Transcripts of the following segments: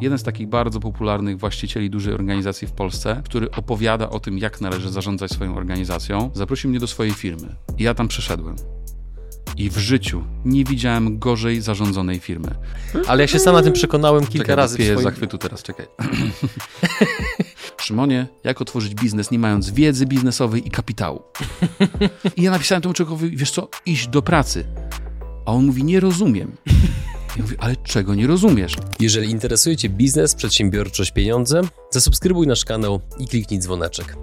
jeden z takich bardzo popularnych właścicieli dużej organizacji w Polsce, który opowiada o tym, jak należy zarządzać swoją organizacją, zaprosił mnie do swojej firmy. I ja tam przeszedłem. I w życiu nie widziałem gorzej zarządzonej firmy. Ale ja się sam na tym przekonałem kilka czekaj, razy. Piję swoim... zachwytu teraz, czekaj. Szymonie, jak otworzyć biznes nie mając wiedzy biznesowej i kapitału? I ja napisałem temu człowiekowi, wiesz co, iść do pracy. A on mówi, nie rozumiem. Ja mówię, ale czego nie rozumiesz? Jeżeli interesuje Cię biznes, przedsiębiorczość, pieniądze, zasubskrybuj nasz kanał i kliknij dzwoneczek.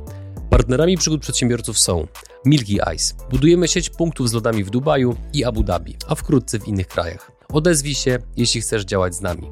Partnerami przygód przedsiębiorców są Milky Ice. Budujemy sieć punktów z lodami w Dubaju i Abu Dhabi, a wkrótce w innych krajach. Odezwij się, jeśli chcesz działać z nami.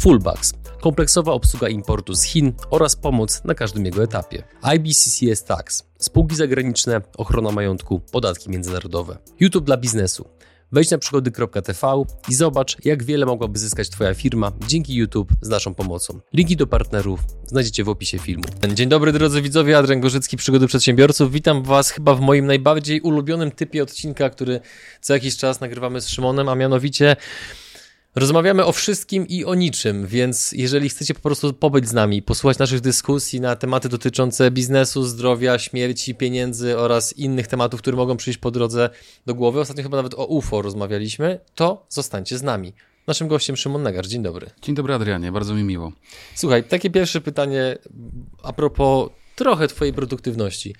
Fullbacks. Kompleksowa obsługa importu z Chin oraz pomoc na każdym jego etapie. IBCCS Tax. Spółki zagraniczne, ochrona majątku, podatki międzynarodowe. YouTube dla biznesu. Wejdź na przygody.tv i zobacz, jak wiele mogłaby zyskać Twoja firma dzięki YouTube z naszą pomocą. Linki do partnerów znajdziecie w opisie filmu. Dzień dobry drodzy widzowie, Adrian Gorzycki, Przygody Przedsiębiorców. Witam Was chyba w moim najbardziej ulubionym typie odcinka, który co jakiś czas nagrywamy z Szymonem, a mianowicie Rozmawiamy o wszystkim i o niczym, więc jeżeli chcecie po prostu pobyć z nami, posłuchać naszych dyskusji na tematy dotyczące biznesu, zdrowia, śmierci, pieniędzy oraz innych tematów, które mogą przyjść po drodze do głowy, ostatnio chyba nawet o UFO rozmawialiśmy, to zostańcie z nami. Naszym gościem Szymon Nagar. Dzień dobry. Dzień dobry Adrianie, bardzo mi miło. Słuchaj, takie pierwsze pytanie a propos trochę twojej produktywności.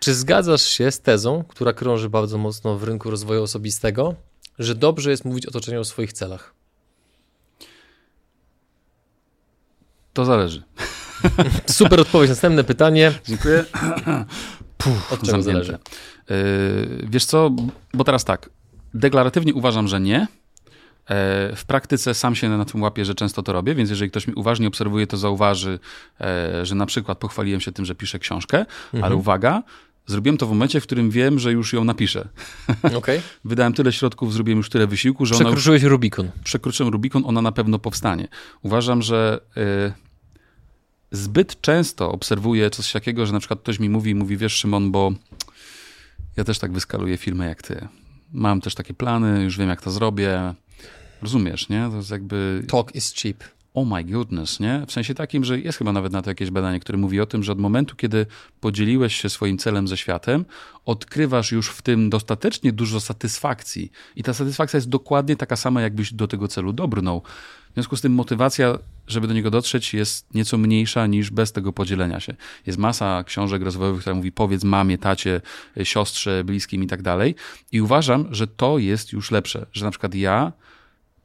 Czy zgadzasz się z tezą, która krąży bardzo mocno w rynku rozwoju osobistego, że dobrze jest mówić otoczeniu o swoich celach? To zależy. Super odpowiedź. Następne pytanie. Dziękuję. Puh, Od czego zależy? Yy, wiesz co, bo teraz tak, deklaratywnie uważam, że nie. W praktyce sam się na tym łapię, że często to robię, więc jeżeli ktoś mi uważnie obserwuje, to zauważy, że na przykład pochwaliłem się tym, że piszę książkę, mhm. ale uwaga, Zrobiłem to w momencie, w którym wiem, że już ją napiszę. Okay. Wydałem tyle środków, zrobiłem już tyle wysiłku, że Przekroczyłeś ona Rubikon. Przekroczyłem Rubikon, ona na pewno powstanie. Uważam, że y, zbyt często obserwuję coś takiego, że na przykład ktoś mi mówi, mówi, wiesz Szymon, bo ja też tak wyskaluję filmy jak ty. Mam też takie plany, już wiem jak to zrobię. Rozumiesz, nie? To jest jakby... Talk is cheap oh my goodness, nie? W sensie takim, że jest chyba nawet na to jakieś badanie, które mówi o tym, że od momentu, kiedy podzieliłeś się swoim celem ze światem, odkrywasz już w tym dostatecznie dużo satysfakcji. I ta satysfakcja jest dokładnie taka sama, jakbyś do tego celu dobrnął. W związku z tym motywacja, żeby do niego dotrzeć, jest nieco mniejsza niż bez tego podzielenia się. Jest masa książek rozwojowych, która mówi powiedz mamie, tacie, siostrze, bliskim i tak dalej. I uważam, że to jest już lepsze, że na przykład ja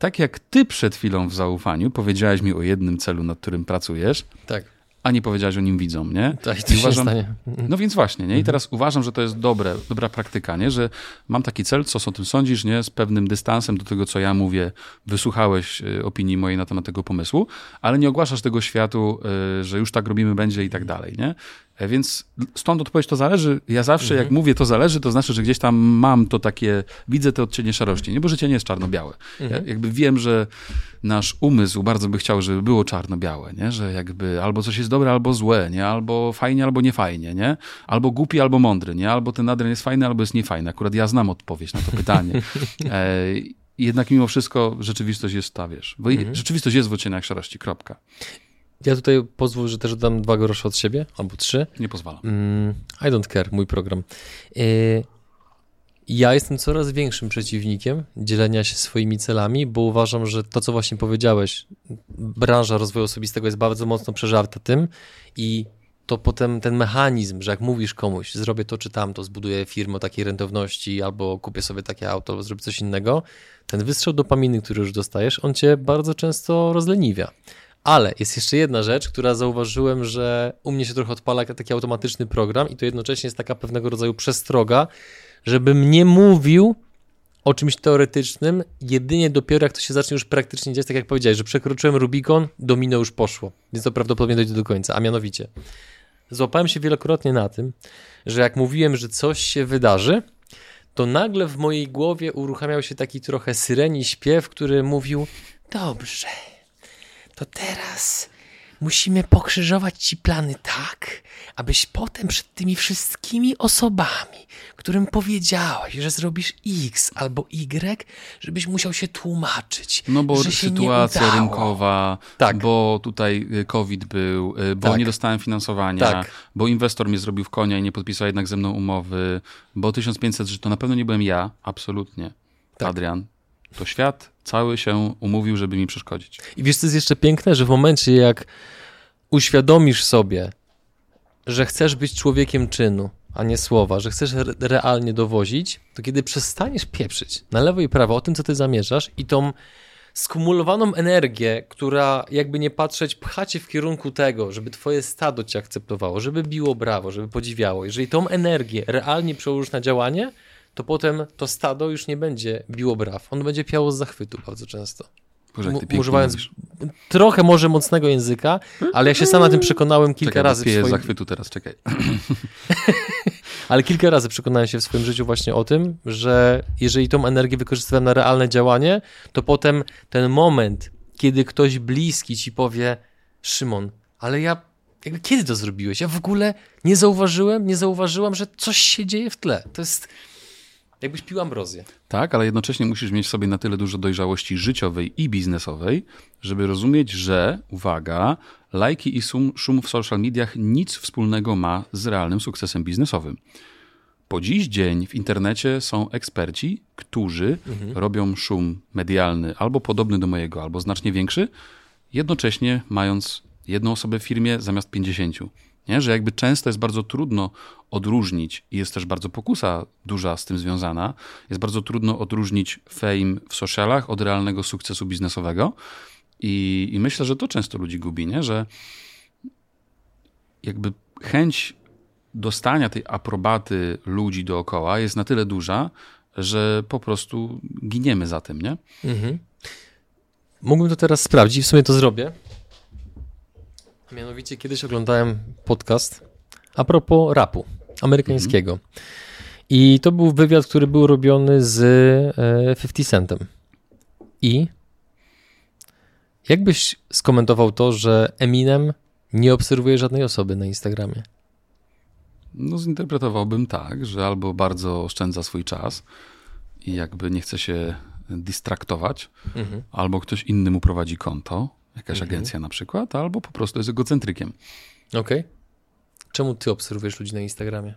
tak jak ty przed chwilą w zaufaniu powiedziałeś mi o jednym celu, nad którym pracujesz, tak. a nie powiedziałeś o nim widzom, nie? Tak, to uważam, się stanie. No więc właśnie, nie? I teraz uważam, że to jest dobre, dobra praktyka, nie? Że mam taki cel, co o tym sądzisz, nie? Z pewnym dystansem do tego, co ja mówię, wysłuchałeś y, opinii mojej na temat tego pomysłu, ale nie ogłaszasz tego światu, y, że już tak robimy, będzie i tak dalej, nie? E, więc stąd odpowiedź to zależy. Ja zawsze, mhm. jak mówię to zależy, to znaczy, że gdzieś tam mam to takie, widzę te odcienie szarości, nie? Bo życie nie jest czarno-białe. Mhm. Ja jakby wiem, że nasz umysł bardzo by chciał, żeby było czarno-białe, nie? Że jakby albo coś jest dobre, albo złe, nie? Albo fajnie, albo niefajnie, nie? Albo głupi, albo mądry, nie? Albo ten Adrian jest fajny, albo jest niefajny. Akurat ja znam odpowiedź na to pytanie. e, jednak mimo wszystko rzeczywistość jest ta, wiesz. Bo mhm. rzeczywistość jest w odcieniach szarości, kropka. Ja tutaj pozwól, że też dam dwa grosze od siebie, albo trzy. Nie pozwalam. Mm, I don't care, mój program. Y, ja jestem coraz większym przeciwnikiem dzielenia się swoimi celami, bo uważam, że to, co właśnie powiedziałeś, branża rozwoju osobistego jest bardzo mocno przeżarta tym i to potem ten mechanizm, że jak mówisz komuś, zrobię to czy tamto, zbuduję firmę o takiej rentowności, albo kupię sobie takie auto, albo zrobię coś innego, ten wystrzał dopaminy, który już dostajesz, on cię bardzo często rozleniwia. Ale jest jeszcze jedna rzecz, która zauważyłem, że u mnie się trochę odpala taki automatyczny program i to jednocześnie jest taka pewnego rodzaju przestroga, żebym nie mówił o czymś teoretycznym, jedynie dopiero jak to się zacznie już praktycznie dziać, tak jak powiedziałeś, że przekroczyłem Rubikon, domino już poszło, więc to prawdopodobnie dojdzie do końca, a mianowicie złapałem się wielokrotnie na tym, że jak mówiłem, że coś się wydarzy, to nagle w mojej głowie uruchamiał się taki trochę syreni śpiew, który mówił, dobrze, to teraz musimy pokrzyżować ci plany tak, abyś potem przed tymi wszystkimi osobami, którym powiedziałeś, że zrobisz X albo Y, żebyś musiał się tłumaczyć. No bo sytuacja rynkowa, Tak. bo tutaj y, COVID był, y, bo Tak. nie dostałem finansowania, Tak. bo inwestor mnie zrobił w konia i nie podpisał jednak ze mną umowy, bo 1500, że to na pewno nie byłem ja, absolutnie, Tak. Adrian. To świat cały się umówił, żeby mi przeszkodzić. I wiesz, co jest jeszcze piękne, że w momencie, jak uświadomisz sobie, że chcesz być człowiekiem czynu, a nie słowa, że chcesz re- realnie dowozić, to kiedy przestaniesz pieprzyć na lewo i prawo o tym, co ty zamierzasz i tą skumulowaną energię, która jakby nie patrzeć, pcha cię w kierunku tego, żeby twoje stado cię akceptowało, żeby biło brawo, żeby podziwiało. Jeżeli tą energię realnie przełożysz na działanie, to potem to stado już nie będzie biło braw. Ono będzie piało z zachwytu bardzo często. Boże, używając mówisz. trochę może mocnego języka, ale ja się sam na tym przekonałem kilka Czekaj, razy piję swoim, zachwytu teraz, czekaj. ale kilka razy przekonałem się w swoim życiu właśnie o tym, że jeżeli tą energię wykorzystywałem na realne działanie, to potem ten moment, kiedy ktoś bliski ci powie Szymon, ale ja jakby kiedy to zrobiłeś? Ja w ogóle nie zauważyłem, nie zauważyłam, że coś się dzieje w tle. To jest jakbyś pił ambrozję. Tak, ale jednocześnie musisz mieć w sobie na tyle dużo dojrzałości życiowej i biznesowej, żeby rozumieć, że, uwaga, lajki i szum, szum w social mediach nic wspólnego ma z realnym sukcesem biznesowym. Po dziś dzień w internecie są eksperci, którzy robią szum medialny albo podobny do mojego, albo znacznie większy, jednocześnie mając jedną osobę w firmie zamiast 50. Nie? Że jakby często jest bardzo trudno odróżnić i jest też bardzo pokusa duża z tym związana. Jest bardzo trudno odróżnić fame w socialach od realnego sukcesu biznesowego. I, I myślę, że to często ludzi gubi, nie? że jakby chęć dostania tej aprobaty ludzi dookoła jest na tyle duża, że po prostu giniemy za tym, nie? Mhm. Mógłbym to teraz sprawdzić w sumie to zrobię. Mianowicie kiedyś oglądałem podcast a propos rapu amerykańskiego. I to był wywiad, który był robiony z e, 50 Centem. I jakbyś skomentował to, że Eminem nie obserwuje żadnej osoby na Instagramie? No, zinterpretowałbym tak, że albo bardzo oszczędza swój czas i jakby nie chce się distraktować, Mhm. albo ktoś inny mu prowadzi konto, jakaś Mhm. agencja na przykład, albo po prostu jest egocentrykiem. Okej. Czemu ty obserwujesz ludzi na Instagramie?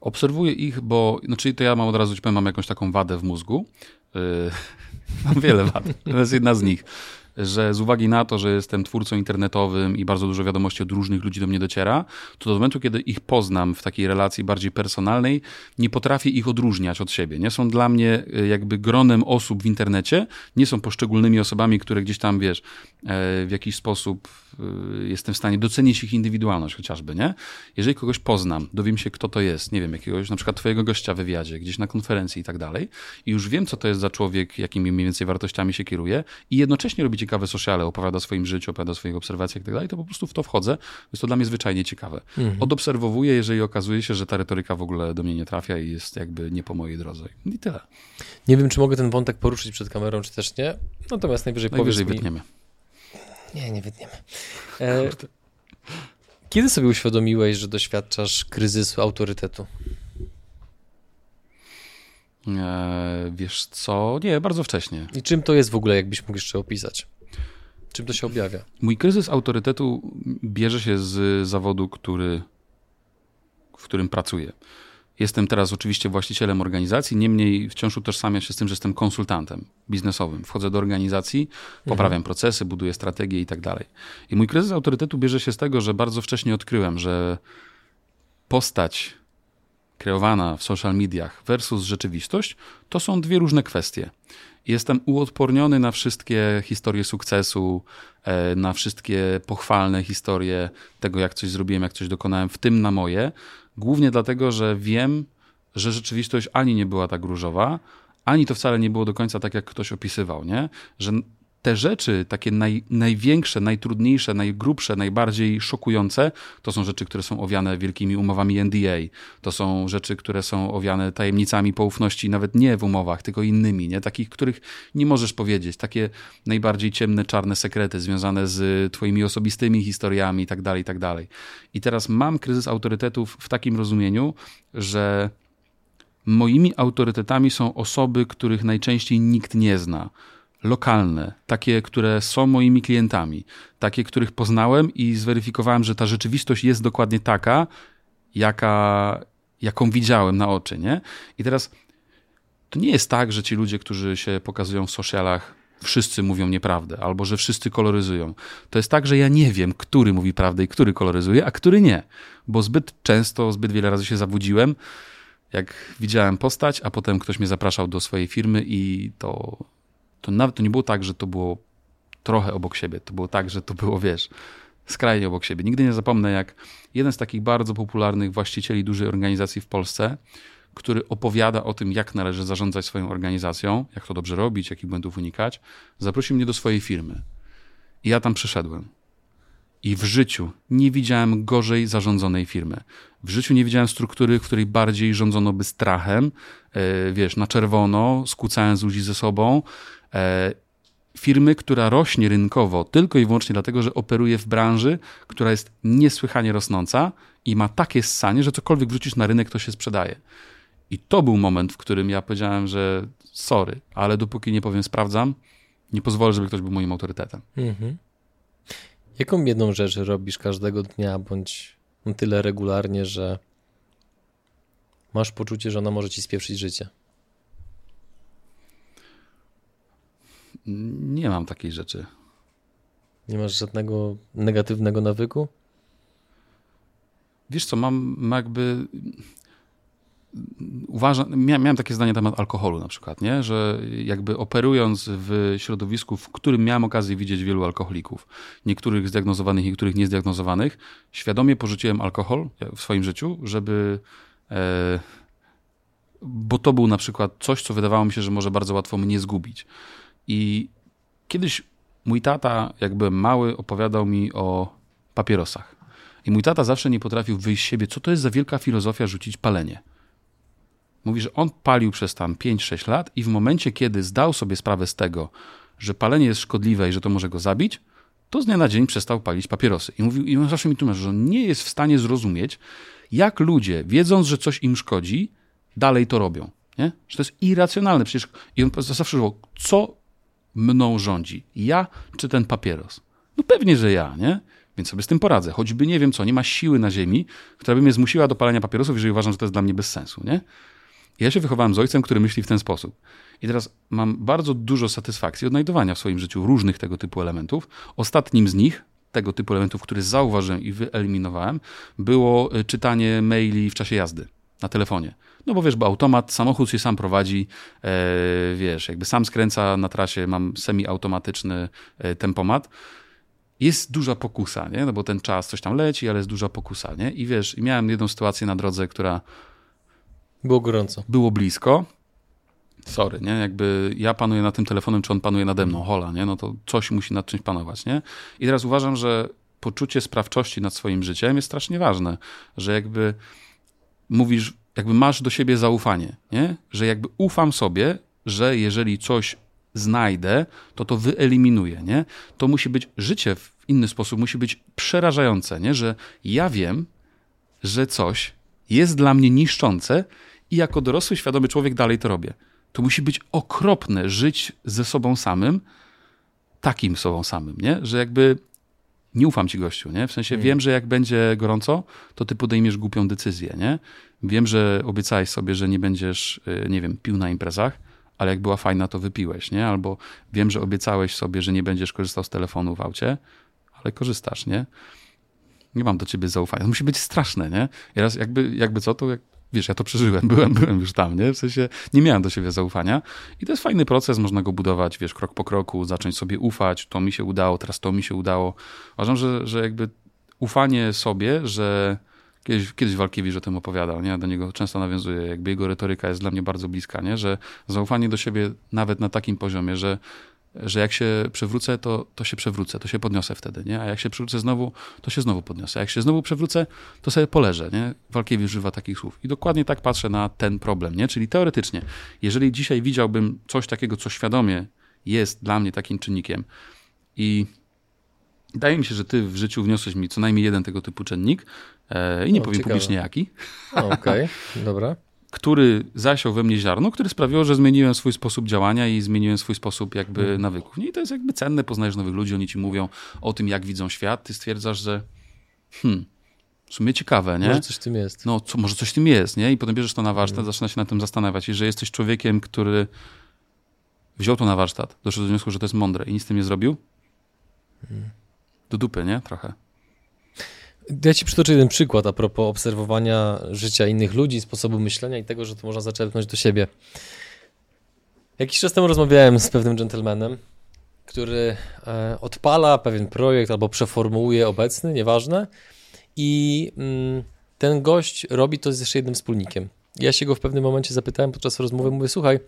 Obserwuję ich, bo, znaczy to ja mam od razu ci powiem, mam jakąś taką wadę w mózgu. Yy, mam wiele wad, to jest jedna z nich. Że z uwagi na to, że jestem twórcą internetowym i bardzo dużo wiadomości od różnych ludzi do mnie dociera, to do momentu, kiedy ich poznam w takiej relacji bardziej personalnej, nie potrafię ich odróżniać od siebie. Nie są dla mnie y, jakby gronem osób w internecie, nie są poszczególnymi osobami, które gdzieś tam, wiesz, e, w jakiś sposób jestem w stanie docenić ich indywidualność chociażby, nie? Jeżeli kogoś poznam, dowiem się, kto to jest, nie wiem, jakiegoś na przykład twojego gościa w wywiadzie, gdzieś na konferencji i tak dalej, i już wiem, co to jest za człowiek, jakimi mniej więcej wartościami się kieruje i jednocześnie robi ciekawe sociale, opowiada o swoim życiu, opowiada o swoich obserwacjach i tak dalej, to po prostu w to wchodzę. Jest to dla mnie zwyczajnie ciekawe. Odobserwowuję, jeżeli okazuje się, że ta retoryka w ogóle do mnie nie trafia i jest jakby nie po mojej drodze. I tyle. Nie wiem, czy mogę ten wątek poruszyć przed kamerą, czy też nie. Natomiast najwyżej, Najwyżej powiedz mi... wytniemy. Nie, nie wytniemy. E, kiedy sobie uświadomiłeś, że doświadczasz kryzysu autorytetu? E, wiesz co? Nie, bardzo wcześnie. I czym to jest w ogóle, jakbyś mógł jeszcze opisać? Czym to się objawia? Mój kryzys autorytetu bierze się z zawodu, który, w którym pracuję. Jestem teraz oczywiście właścicielem organizacji, niemniej wciąż utożsamiam się z tym, że jestem konsultantem biznesowym. Wchodzę do organizacji, poprawiam procesy, buduję strategie i tak dalej. I mój kryzys autorytetu bierze się z tego, że bardzo wcześnie odkryłem, że postać kreowana w social mediach versus rzeczywistość to są dwie różne kwestie. Jestem uodporniony na wszystkie historie sukcesu, e, na wszystkie pochwalne historie tego, jak coś zrobiłem, jak coś dokonałem, w tym na moje. Głównie dlatego, że wiem, że rzeczywistość ani nie była tak różowa, ani to wcale nie było do końca tak, jak ktoś opisywał, nie? Że te rzeczy, takie naj, największe, najtrudniejsze, najgrubsze, najbardziej szokujące, to są rzeczy, które są owiane wielkimi umowami NDA. To są rzeczy, które są owiane tajemnicami poufności, nawet nie w umowach, tylko innymi, nie? takich, których nie możesz powiedzieć. Takie najbardziej ciemne, czarne sekrety związane z twoimi osobistymi historiami itd., tak itd. Tak I teraz mam kryzys autorytetów w takim rozumieniu, że moimi autorytetami są osoby, których najczęściej nikt nie zna lokalne, takie, które są moimi klientami, takie, których poznałem i zweryfikowałem, że ta rzeczywistość jest dokładnie taka, jaka, jaką widziałem na oczy, nie? I teraz to nie jest tak, że ci ludzie, którzy się pokazują w socialach, wszyscy mówią nieprawdę, albo że wszyscy koloryzują. To jest tak, że ja nie wiem, który mówi prawdę i który koloryzuje, a który nie, bo zbyt często, zbyt wiele razy się zawudziłem, jak widziałem postać, a potem ktoś mnie zapraszał do swojej firmy i to to nawet to nie było tak, że to było trochę obok siebie. To było tak, że to było, wiesz, skrajnie obok siebie. Nigdy nie zapomnę, jak jeden z takich bardzo popularnych właścicieli dużej organizacji w Polsce, który opowiada o tym, jak należy zarządzać swoją organizacją, jak to dobrze robić, jakich błędów unikać, zaprosił mnie do swojej firmy. I ja tam przyszedłem. I w życiu nie widziałem gorzej zarządzonej firmy. W życiu nie widziałem struktury, w której bardziej rządzono by strachem, yy, wiesz, na czerwono, skłócając ludzi ze sobą, E, firmy, która rośnie rynkowo tylko i wyłącznie dlatego, że operuje w branży, która jest niesłychanie rosnąca i ma takie ssanie, że cokolwiek wrzucisz na rynek, to się sprzedaje. I to był moment, w którym ja powiedziałem, że sorry, ale dopóki nie powiem sprawdzam, nie pozwolę, żeby ktoś był moim autorytetem. Mhm. Jaką jedną rzecz robisz każdego dnia, bądź tyle regularnie, że masz poczucie, że ona może ci spieprzyć życie? Nie mam takiej rzeczy. Nie masz żadnego negatywnego nawyku? Wiesz co, mam jakby. Uważam, miałem takie zdanie na temat alkoholu na przykład, nie? że jakby operując w środowisku, w którym miałem okazję widzieć wielu alkoholików, niektórych zdiagnozowanych, niektórych niezdiagnozowanych, świadomie porzuciłem alkohol w swoim życiu, żeby e, bo to był na przykład coś, co wydawało mi się, że może bardzo łatwo mnie zgubić. I kiedyś mój tata, jakby mały, opowiadał mi o papierosach. I mój tata zawsze nie potrafił wyjść z siebie, co to jest za wielka filozofia rzucić palenie. Mówi, że on palił przez tam 5-6 lat i w momencie, kiedy zdał sobie sprawę z tego, że palenie jest szkodliwe i że to może go zabić, to z dnia na dzień przestał palić papierosy. I, mówił, i on zawsze mi tłumaczył, że on nie jest w stanie zrozumieć, jak ludzie, wiedząc, że coś im szkodzi, dalej to robią. Nie? Że to jest irracjonalne. Przecież i on zawsze mówił, co mną rządzi? Ja czy ten papieros? No pewnie, że ja, nie? Więc sobie z tym poradzę. Choćby nie wiem co, nie ma siły na ziemi, która by mnie zmusiła do palenia papierosów, jeżeli uważam, że to jest dla mnie bez sensu, nie? Ja się wychowałem z ojcem, który myśli w ten sposób. I teraz mam bardzo dużo satysfakcji odnajdowania w swoim życiu różnych tego typu elementów. Ostatnim z nich, tego typu elementów, które zauważyłem i wyeliminowałem, było y, czytanie maili w czasie jazdy na telefonie. No bo wiesz, bo automat, samochód się sam prowadzi, e, wiesz, jakby sam skręca na trasie, mam semi-automatyczny e, tempomat. Jest duża pokusa, nie? No bo ten czas coś tam leci, ale jest duża pokusa, nie? I wiesz, miałem jedną sytuację na drodze, która... Było gorąco. Było blisko. Sorry, nie? Jakby ja panuję nad tym telefonem, czy on panuje nade mną, hola, nie? No to coś musi nad czymś panować, nie? I teraz uważam, że poczucie sprawczości nad swoim życiem jest strasznie ważne, że jakby mówisz, jakby masz do siebie zaufanie, nie? że jakby ufam sobie, że jeżeli coś znajdę, to to wyeliminuję. Nie? To musi być życie w inny sposób, musi być przerażające, nie? że ja wiem, że coś jest dla mnie niszczące i jako dorosły, świadomy człowiek dalej to robię. To musi być okropne żyć ze sobą samym, takim sobą samym, nie? że jakby nie ufam ci gościu, nie? W sensie hmm. wiem, że jak będzie gorąco, to ty podejmiesz głupią decyzję, nie? Wiem, że obiecałeś sobie, że nie będziesz, y, nie wiem, pił na imprezach, ale jak była fajna, to wypiłeś, nie? Albo wiem, że obiecałeś sobie, że nie będziesz korzystał z telefonu w aucie, ale korzystasz, nie? Nie mam do ciebie zaufania. To musi być straszne, nie? I raz jakby, jakby co, to jak, wiesz, ja to przeżyłem, byłem, byłem już tam, nie? W sensie nie miałem do siebie zaufania i to jest fajny proces, można go budować, wiesz, krok po kroku, zacząć sobie ufać, to mi się udało, teraz to mi się udało. Uważam, że, że jakby ufanie sobie, że Kiedyś, kiedyś Walkiewicz o tym opowiadał, nie? do niego często nawiązuję, jakby jego retoryka jest dla mnie bardzo bliska, nie? że zaufanie do siebie nawet na takim poziomie, że że jak się przewrócę, to, to się przewrócę, to się podniosę wtedy, nie? A jak się przewrócę znowu, to się znowu podniosę. A jak się znowu przewrócę, to sobie poleżę, nie? Walkiewicz używa takich słów. I dokładnie tak patrzę na ten problem, nie? Czyli teoretycznie, jeżeli dzisiaj widziałbym coś takiego, co świadomie jest dla mnie takim czynnikiem i Wydaje mi się, że ty w życiu wniosłeś mi co najmniej jeden tego typu czynnik e, i nie o, powiem ciekawe. publicznie jaki. Okej, okay. dobra. Który zasiął we mnie ziarno, który sprawiło, że zmieniłem swój sposób działania i zmieniłem swój sposób jakby hmm. nawyków. Nie? I to jest jakby cenne, poznajesz nowych ludzi, oni ci mówią o tym, jak widzą świat, ty stwierdzasz, że hmm, w sumie ciekawe, nie? Może coś w tym jest. No, co, może coś w tym jest, nie? I potem bierzesz to na warsztat, hmm. zaczyna się nad tym zastanawiać. I że jesteś człowiekiem, który wziął to na warsztat, doszedł do wniosku, że to jest mądre i nic z tym nie zrobił, hmm do dupy, nie? Trochę. Ja ci przytoczę jeden przykład a propos obserwowania życia innych ludzi, sposobu myślenia i tego, że to można zaczerpnąć do siebie. Jakiś czas temu rozmawiałem z pewnym gentlemanem, który e, odpala pewien projekt albo przeformułuje obecny, nieważne, i mm, ten gość robi to z jeszcze jednym wspólnikiem. Ja się go w pewnym momencie zapytałem podczas rozmowy, mówię, słuchaj,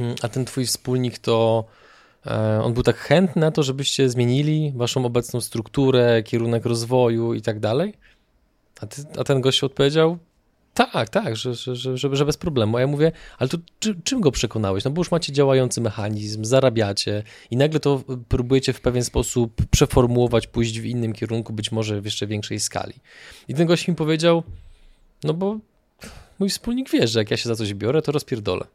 mm, a ten twój wspólnik to on był tak chętny na to, żebyście zmienili waszą obecną strukturę, kierunek rozwoju i tak dalej. A, ty, a ten gość odpowiedział, tak, tak, że, że, że, że bez problemu. A ja mówię, ale to czy, czym go przekonałeś? No bo już macie działający mechanizm, zarabiacie i nagle to próbujecie w pewien sposób przeformułować, pójść w innym kierunku, być może w jeszcze większej skali. I ten gość mi powiedział, no bo mój wspólnik wie, że jak ja się za coś biorę, to rozpierdolę.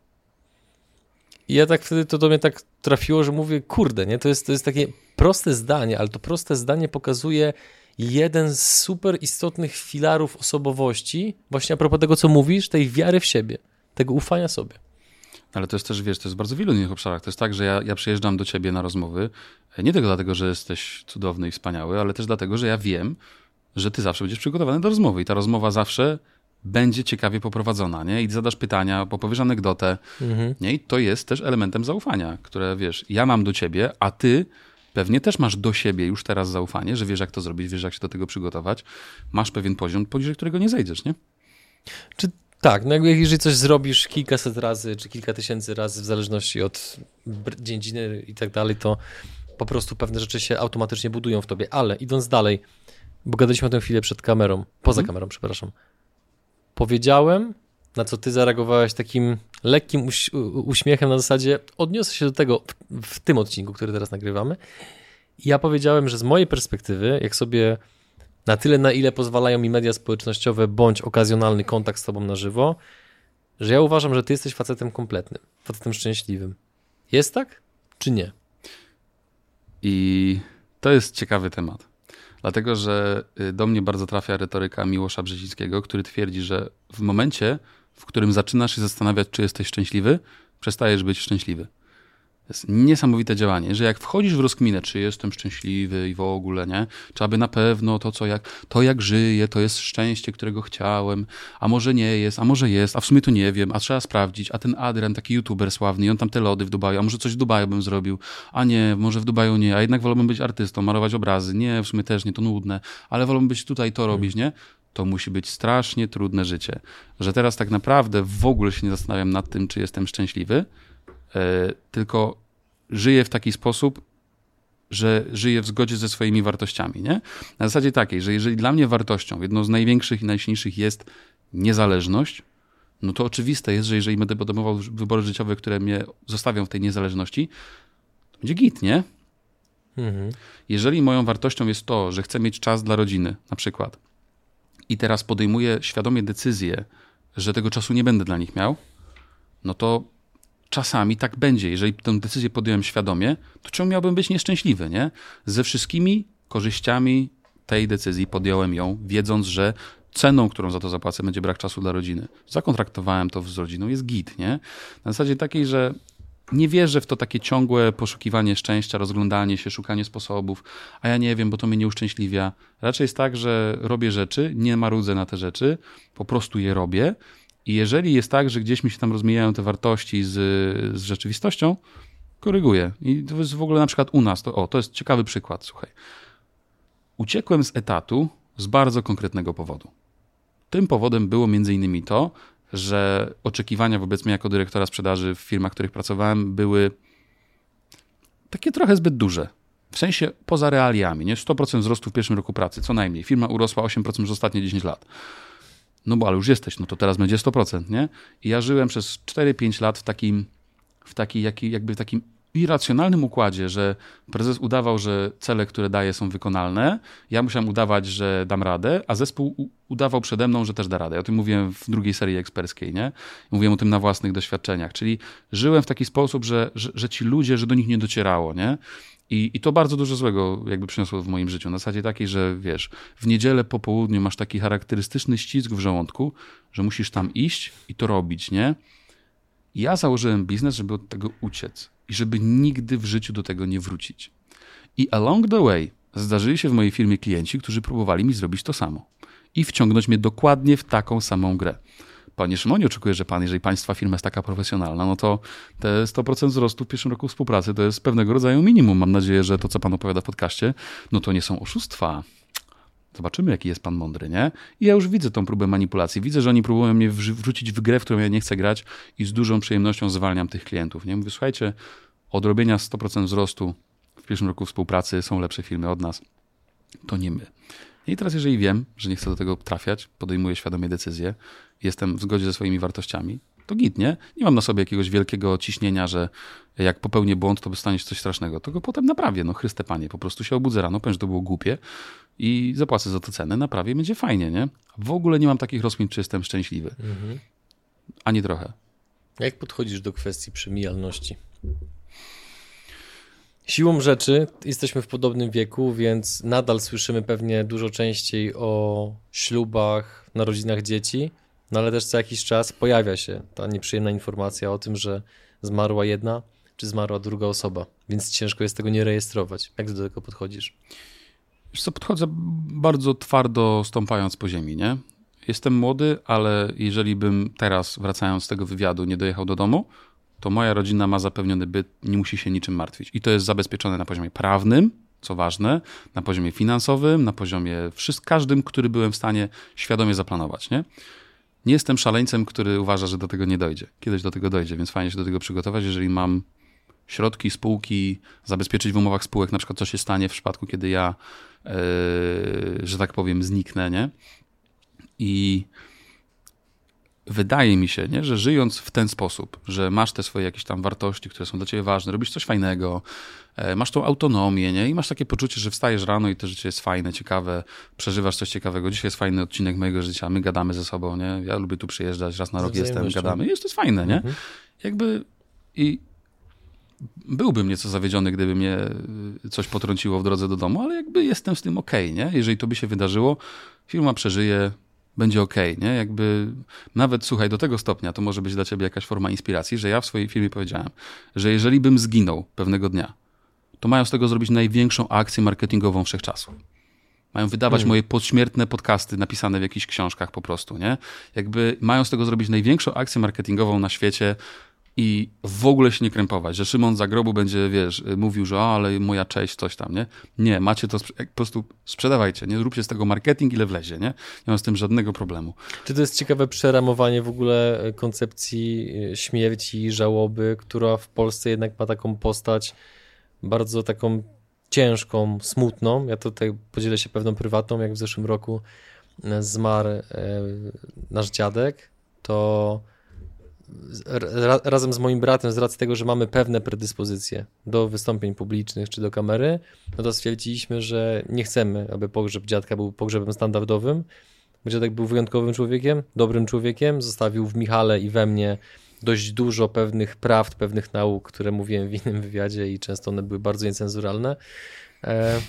I ja tak wtedy to do mnie tak trafiło, że mówię, kurde, nie? To jest, to jest takie proste zdanie, ale to proste zdanie pokazuje jeden z super istotnych filarów osobowości, właśnie a propos tego, co mówisz, tej wiary w siebie, tego ufania sobie. Ale to jest też, wiesz, to jest bardzo wielu innych obszarach. To jest tak, że ja, ja przyjeżdżam do ciebie na rozmowy, nie tylko dlatego, że jesteś cudowny i wspaniały, ale też dlatego, że ja wiem, że ty zawsze będziesz przygotowany do rozmowy i ta rozmowa zawsze będzie ciekawie poprowadzona, nie? I zadasz pytania, powiesz anegdotę, mhm. nie? I to jest też elementem zaufania, które, wiesz, ja mam do ciebie, a ty pewnie też masz do siebie już teraz zaufanie, że wiesz, jak to zrobić, wiesz, jak się do tego przygotować. Masz pewien poziom, poniżej którego nie zejdziesz, nie? Czy tak, no jeżeli coś zrobisz kilkaset razy, czy kilka tysięcy razy, w zależności od dziedziny i tak dalej, to po prostu pewne rzeczy się automatycznie budują w tobie. Ale idąc dalej, bo gadaliśmy o tym chwilę przed kamerą, poza mhm. kamerą, przepraszam powiedziałem, na co ty zareagowałeś takim lekkim uś uśmiechem na zasadzie odniosę się do tego w, w tym odcinku, który teraz nagrywamy. I ja powiedziałem, że z mojej perspektywy, jak sobie na tyle, na ile pozwalają mi media społecznościowe bądź okazjonalny kontakt z tobą na żywo, że ja uważam, że ty jesteś facetem kompletnym, facetem szczęśliwym. Jest tak, czy nie? I to jest ciekawy temat. Dlatego, że y, do mnie bardzo trafia retoryka Miłosza Brzezińskiego, który twierdzi, że w momencie, w którym zaczynasz się zastanawiać, czy jesteś szczęśliwy, przestajesz być szczęśliwy. To jest niesamowite działanie, że jak wchodzisz w rozkminę, czy jestem szczęśliwy i w ogóle, nie? Czy aby na pewno to, co jak, to jak żyję, to jest szczęście, którego chciałem, a może nie jest, a może jest, a w sumie to nie wiem, a trzeba sprawdzić, a ten Adrian, taki youtuber sławny, i on tam te lody w Dubaju, a może coś w Dubaju bym zrobił, a nie, może w Dubaju nie, a jednak wolałbym być artystą, malować obrazy, nie, w sumie też nie, to nudne, ale wolałbym być tutaj to robić, nie? To musi być strasznie trudne życie, że teraz tak naprawdę w ogóle się nie zastanawiam nad tym, czy jestem szczęśliwy, tylko żyje w taki sposób, że żyje w zgodzie ze swoimi wartościami. Nie? Na zasadzie takiej, że jeżeli dla mnie wartością, jedną z największych i najsilniejszych jest niezależność, no to oczywiste jest, że jeżeli będę podejmował wybory życiowe, które mnie zostawią w tej niezależności, to będzie git, nie? Mhm. Jeżeli moją wartością jest to, że chcę mieć czas dla rodziny, na przykład, i teraz podejmuję świadomie decyzję, że tego czasu nie będę dla nich miał, no to czasami tak będzie. Jeżeli tę decyzję podjąłem świadomie, to czemu miałbym być nieszczęśliwy, nie? Ze wszystkimi korzyściami tej decyzji podjąłem ją, wiedząc, że ceną, którą za to zapłacę, będzie brak czasu dla rodziny. Zakontraktowałem to z rodziną, jest git, nie? Na zasadzie takiej, że nie wierzę w to takie ciągłe poszukiwanie szczęścia, rozglądanie się, szukanie sposobów, a ja nie wiem, bo to mnie nie uszczęśliwia. Raczej jest tak, że robię rzeczy, nie marudzę na te rzeczy, po prostu je robię i jeżeli jest tak, że gdzieś mi się tam rozmijają te wartości z, z rzeczywistością, koryguję. I to jest w ogóle na przykład u nas, to, o, to jest ciekawy przykład, słuchaj. Uciekłem z etatu z bardzo konkretnego powodu. Tym powodem było między innymi to, że oczekiwania wobec mnie jako dyrektora sprzedaży w firmach, w których pracowałem, były takie trochę zbyt duże. W sensie poza realiami, nie? 100% wzrostu w pierwszym roku pracy, co najmniej. Firma urosła 8% przez ostatnie 10 lat. No bo ale już jesteś, no to teraz będzie 100%, nie? I ja żyłem przez 4-5 lat w takim, w taki, jakby w takim irracjonalnym układzie, że prezes udawał, że cele, które daje, są wykonalne. Ja musiałem udawać, że dam radę, a zespół udawał przede mną, że też da radę. Ja o tym mówiłem w drugiej serii eksperckiej, nie? Mówiłem o tym na własnych doświadczeniach. Czyli żyłem w taki sposób, że, że, że ci ludzie, że do nich nie docierało, nie? I, I to bardzo dużo złego jakby przyniosło w moim życiu. Na zasadzie takiej, że wiesz, w niedzielę po południu masz taki charakterystyczny ścisk w żołądku, że musisz tam iść i to robić, nie? I ja założyłem biznes, żeby od tego uciec i żeby nigdy w życiu do tego nie wrócić. I along the way zdarzyli się w mojej firmie klienci, którzy próbowali mi zrobić to samo i wciągnąć mnie dokładnie w taką samą grę. Panie Szymonie, oczekuję, że pan, jeżeli państwa firma jest taka profesjonalna, no to te 100% wzrostu w pierwszym roku współpracy to jest pewnego rodzaju minimum. Mam nadzieję, że to, co pan opowiada w podcaście, no to nie są oszustwa. Zobaczymy, jaki jest pan mądry, nie? I ja już widzę tą próbę manipulacji. Widzę, że oni próbują mnie wrzucić w grę, w którą ja nie chcę grać i z dużą przyjemnością zwalniam tych klientów, nie? Mówię, słuchajcie, odrobienia 100% wzrostu w pierwszym roku współpracy są lepsze firmy od nas. To nie my. I teraz, jeżeli wiem, że nie chcę do tego trafiać, podejmuję świadomie decyzję, jestem w zgodzie ze swoimi wartościami, to git, nie? Nie mam na sobie jakiegoś wielkiego ciśnienia, że jak popełnię błąd, to dostanie coś strasznego. To go potem naprawię, no Chryste Panie, po prostu się obudzę rano, powiem, że to było głupie i zapłacę za to cenę, naprawię, będzie fajnie, nie? W ogóle nie mam takich rozkmin, czy jestem szczęśliwy. Mhm. Ani trochę. Jak podchodzisz do kwestii przemijalności? Siłą rzeczy jesteśmy w podobnym wieku, więc nadal słyszymy pewnie dużo częściej o ślubach, narodzinach dzieci, no ale też co jakiś czas pojawia się ta nieprzyjemna informacja o tym, że zmarła jedna czy zmarła druga osoba, więc ciężko jest tego nie rejestrować. Jak do tego podchodzisz? Wiesz co, podchodzę bardzo twardo stąpając po ziemi, nie? Jestem młody, ale jeżeli bym teraz, wracając z tego wywiadu, nie dojechał do domu, to moja rodzina ma zapewniony byt, nie musi się niczym martwić. I to jest zabezpieczone na poziomie prawnym, co ważne, na poziomie finansowym, na poziomie wszystkim, każdym, który byłem w stanie świadomie zaplanować. Nie? nie jestem szaleńcem, który uważa, że do tego nie dojdzie. Kiedyś do tego dojdzie, więc fajnie się do tego przygotować. Jeżeli mam środki, spółki, zabezpieczyć w umowach spółek, na przykład co się stanie w przypadku, kiedy ja, yy, że tak powiem, zniknę, nie? I wydaje mi się, nie, że żyjąc w ten sposób, że masz te swoje jakieś tam wartości, które są dla ciebie ważne, robisz coś fajnego, e, masz tą autonomię, nie? I masz takie poczucie, że wstajesz rano i to życie jest fajne, ciekawe, przeżywasz coś ciekawego. Dzisiaj jest fajny odcinek mojego życia, my gadamy ze sobą, nie? Ja lubię tu przyjeżdżać, raz na rok jestem, gadamy. Jest to jest fajne, nie? Mhm. Jakby i byłbym nieco zawiedziony, gdyby mnie y, coś potrąciło w drodze do domu, ale jakby jestem z tym okej, okay, nie? Jeżeli to by się wydarzyło, firma przeżyje, będzie ok, nie? Jakby nawet słuchaj, do tego stopnia to może być dla ciebie jakaś forma inspiracji, że ja w swojej firmie powiedziałem, że jeżeli bym zginął pewnego dnia, to mają z tego zrobić największą akcję marketingową wszechczasów. Mają wydawać hmm. moje podśmiertne podcasty napisane w jakichś książkach po prostu, nie? Jakby mają z tego zrobić największą akcję marketingową na świecie, i w ogóle się nie krępować, że Szymon za grobu będzie, wiesz, mówił, że o, ale moja cześć, coś tam, nie? Nie, macie to, po prostu sprzedawajcie, nie? Róbcie z tego marketing, ile wlezie, nie? Nie mam z tym żadnego problemu. Czy to jest ciekawe przeramowanie w ogóle e, koncepcji e, śmierci, żałoby, która w Polsce jednak ma taką postać bardzo taką ciężką, smutną. Ja tutaj podzielę się pewną prywatną, jak w zeszłym roku zmarł nasz dziadek, to ra, razem z moim bratem, z racji tego, że mamy pewne predyspozycje do wystąpień publicznych czy do kamery, no to stwierdziliśmy, że nie chcemy, aby pogrzeb dziadka był pogrzebem standardowym. Bo dziadek był wyjątkowym człowiekiem, dobrym człowiekiem, zostawił w Michale i we mnie dość dużo pewnych prawd, pewnych nauk, które mówiłem w innym wywiadzie i często one były bardzo niecenzuralne. E,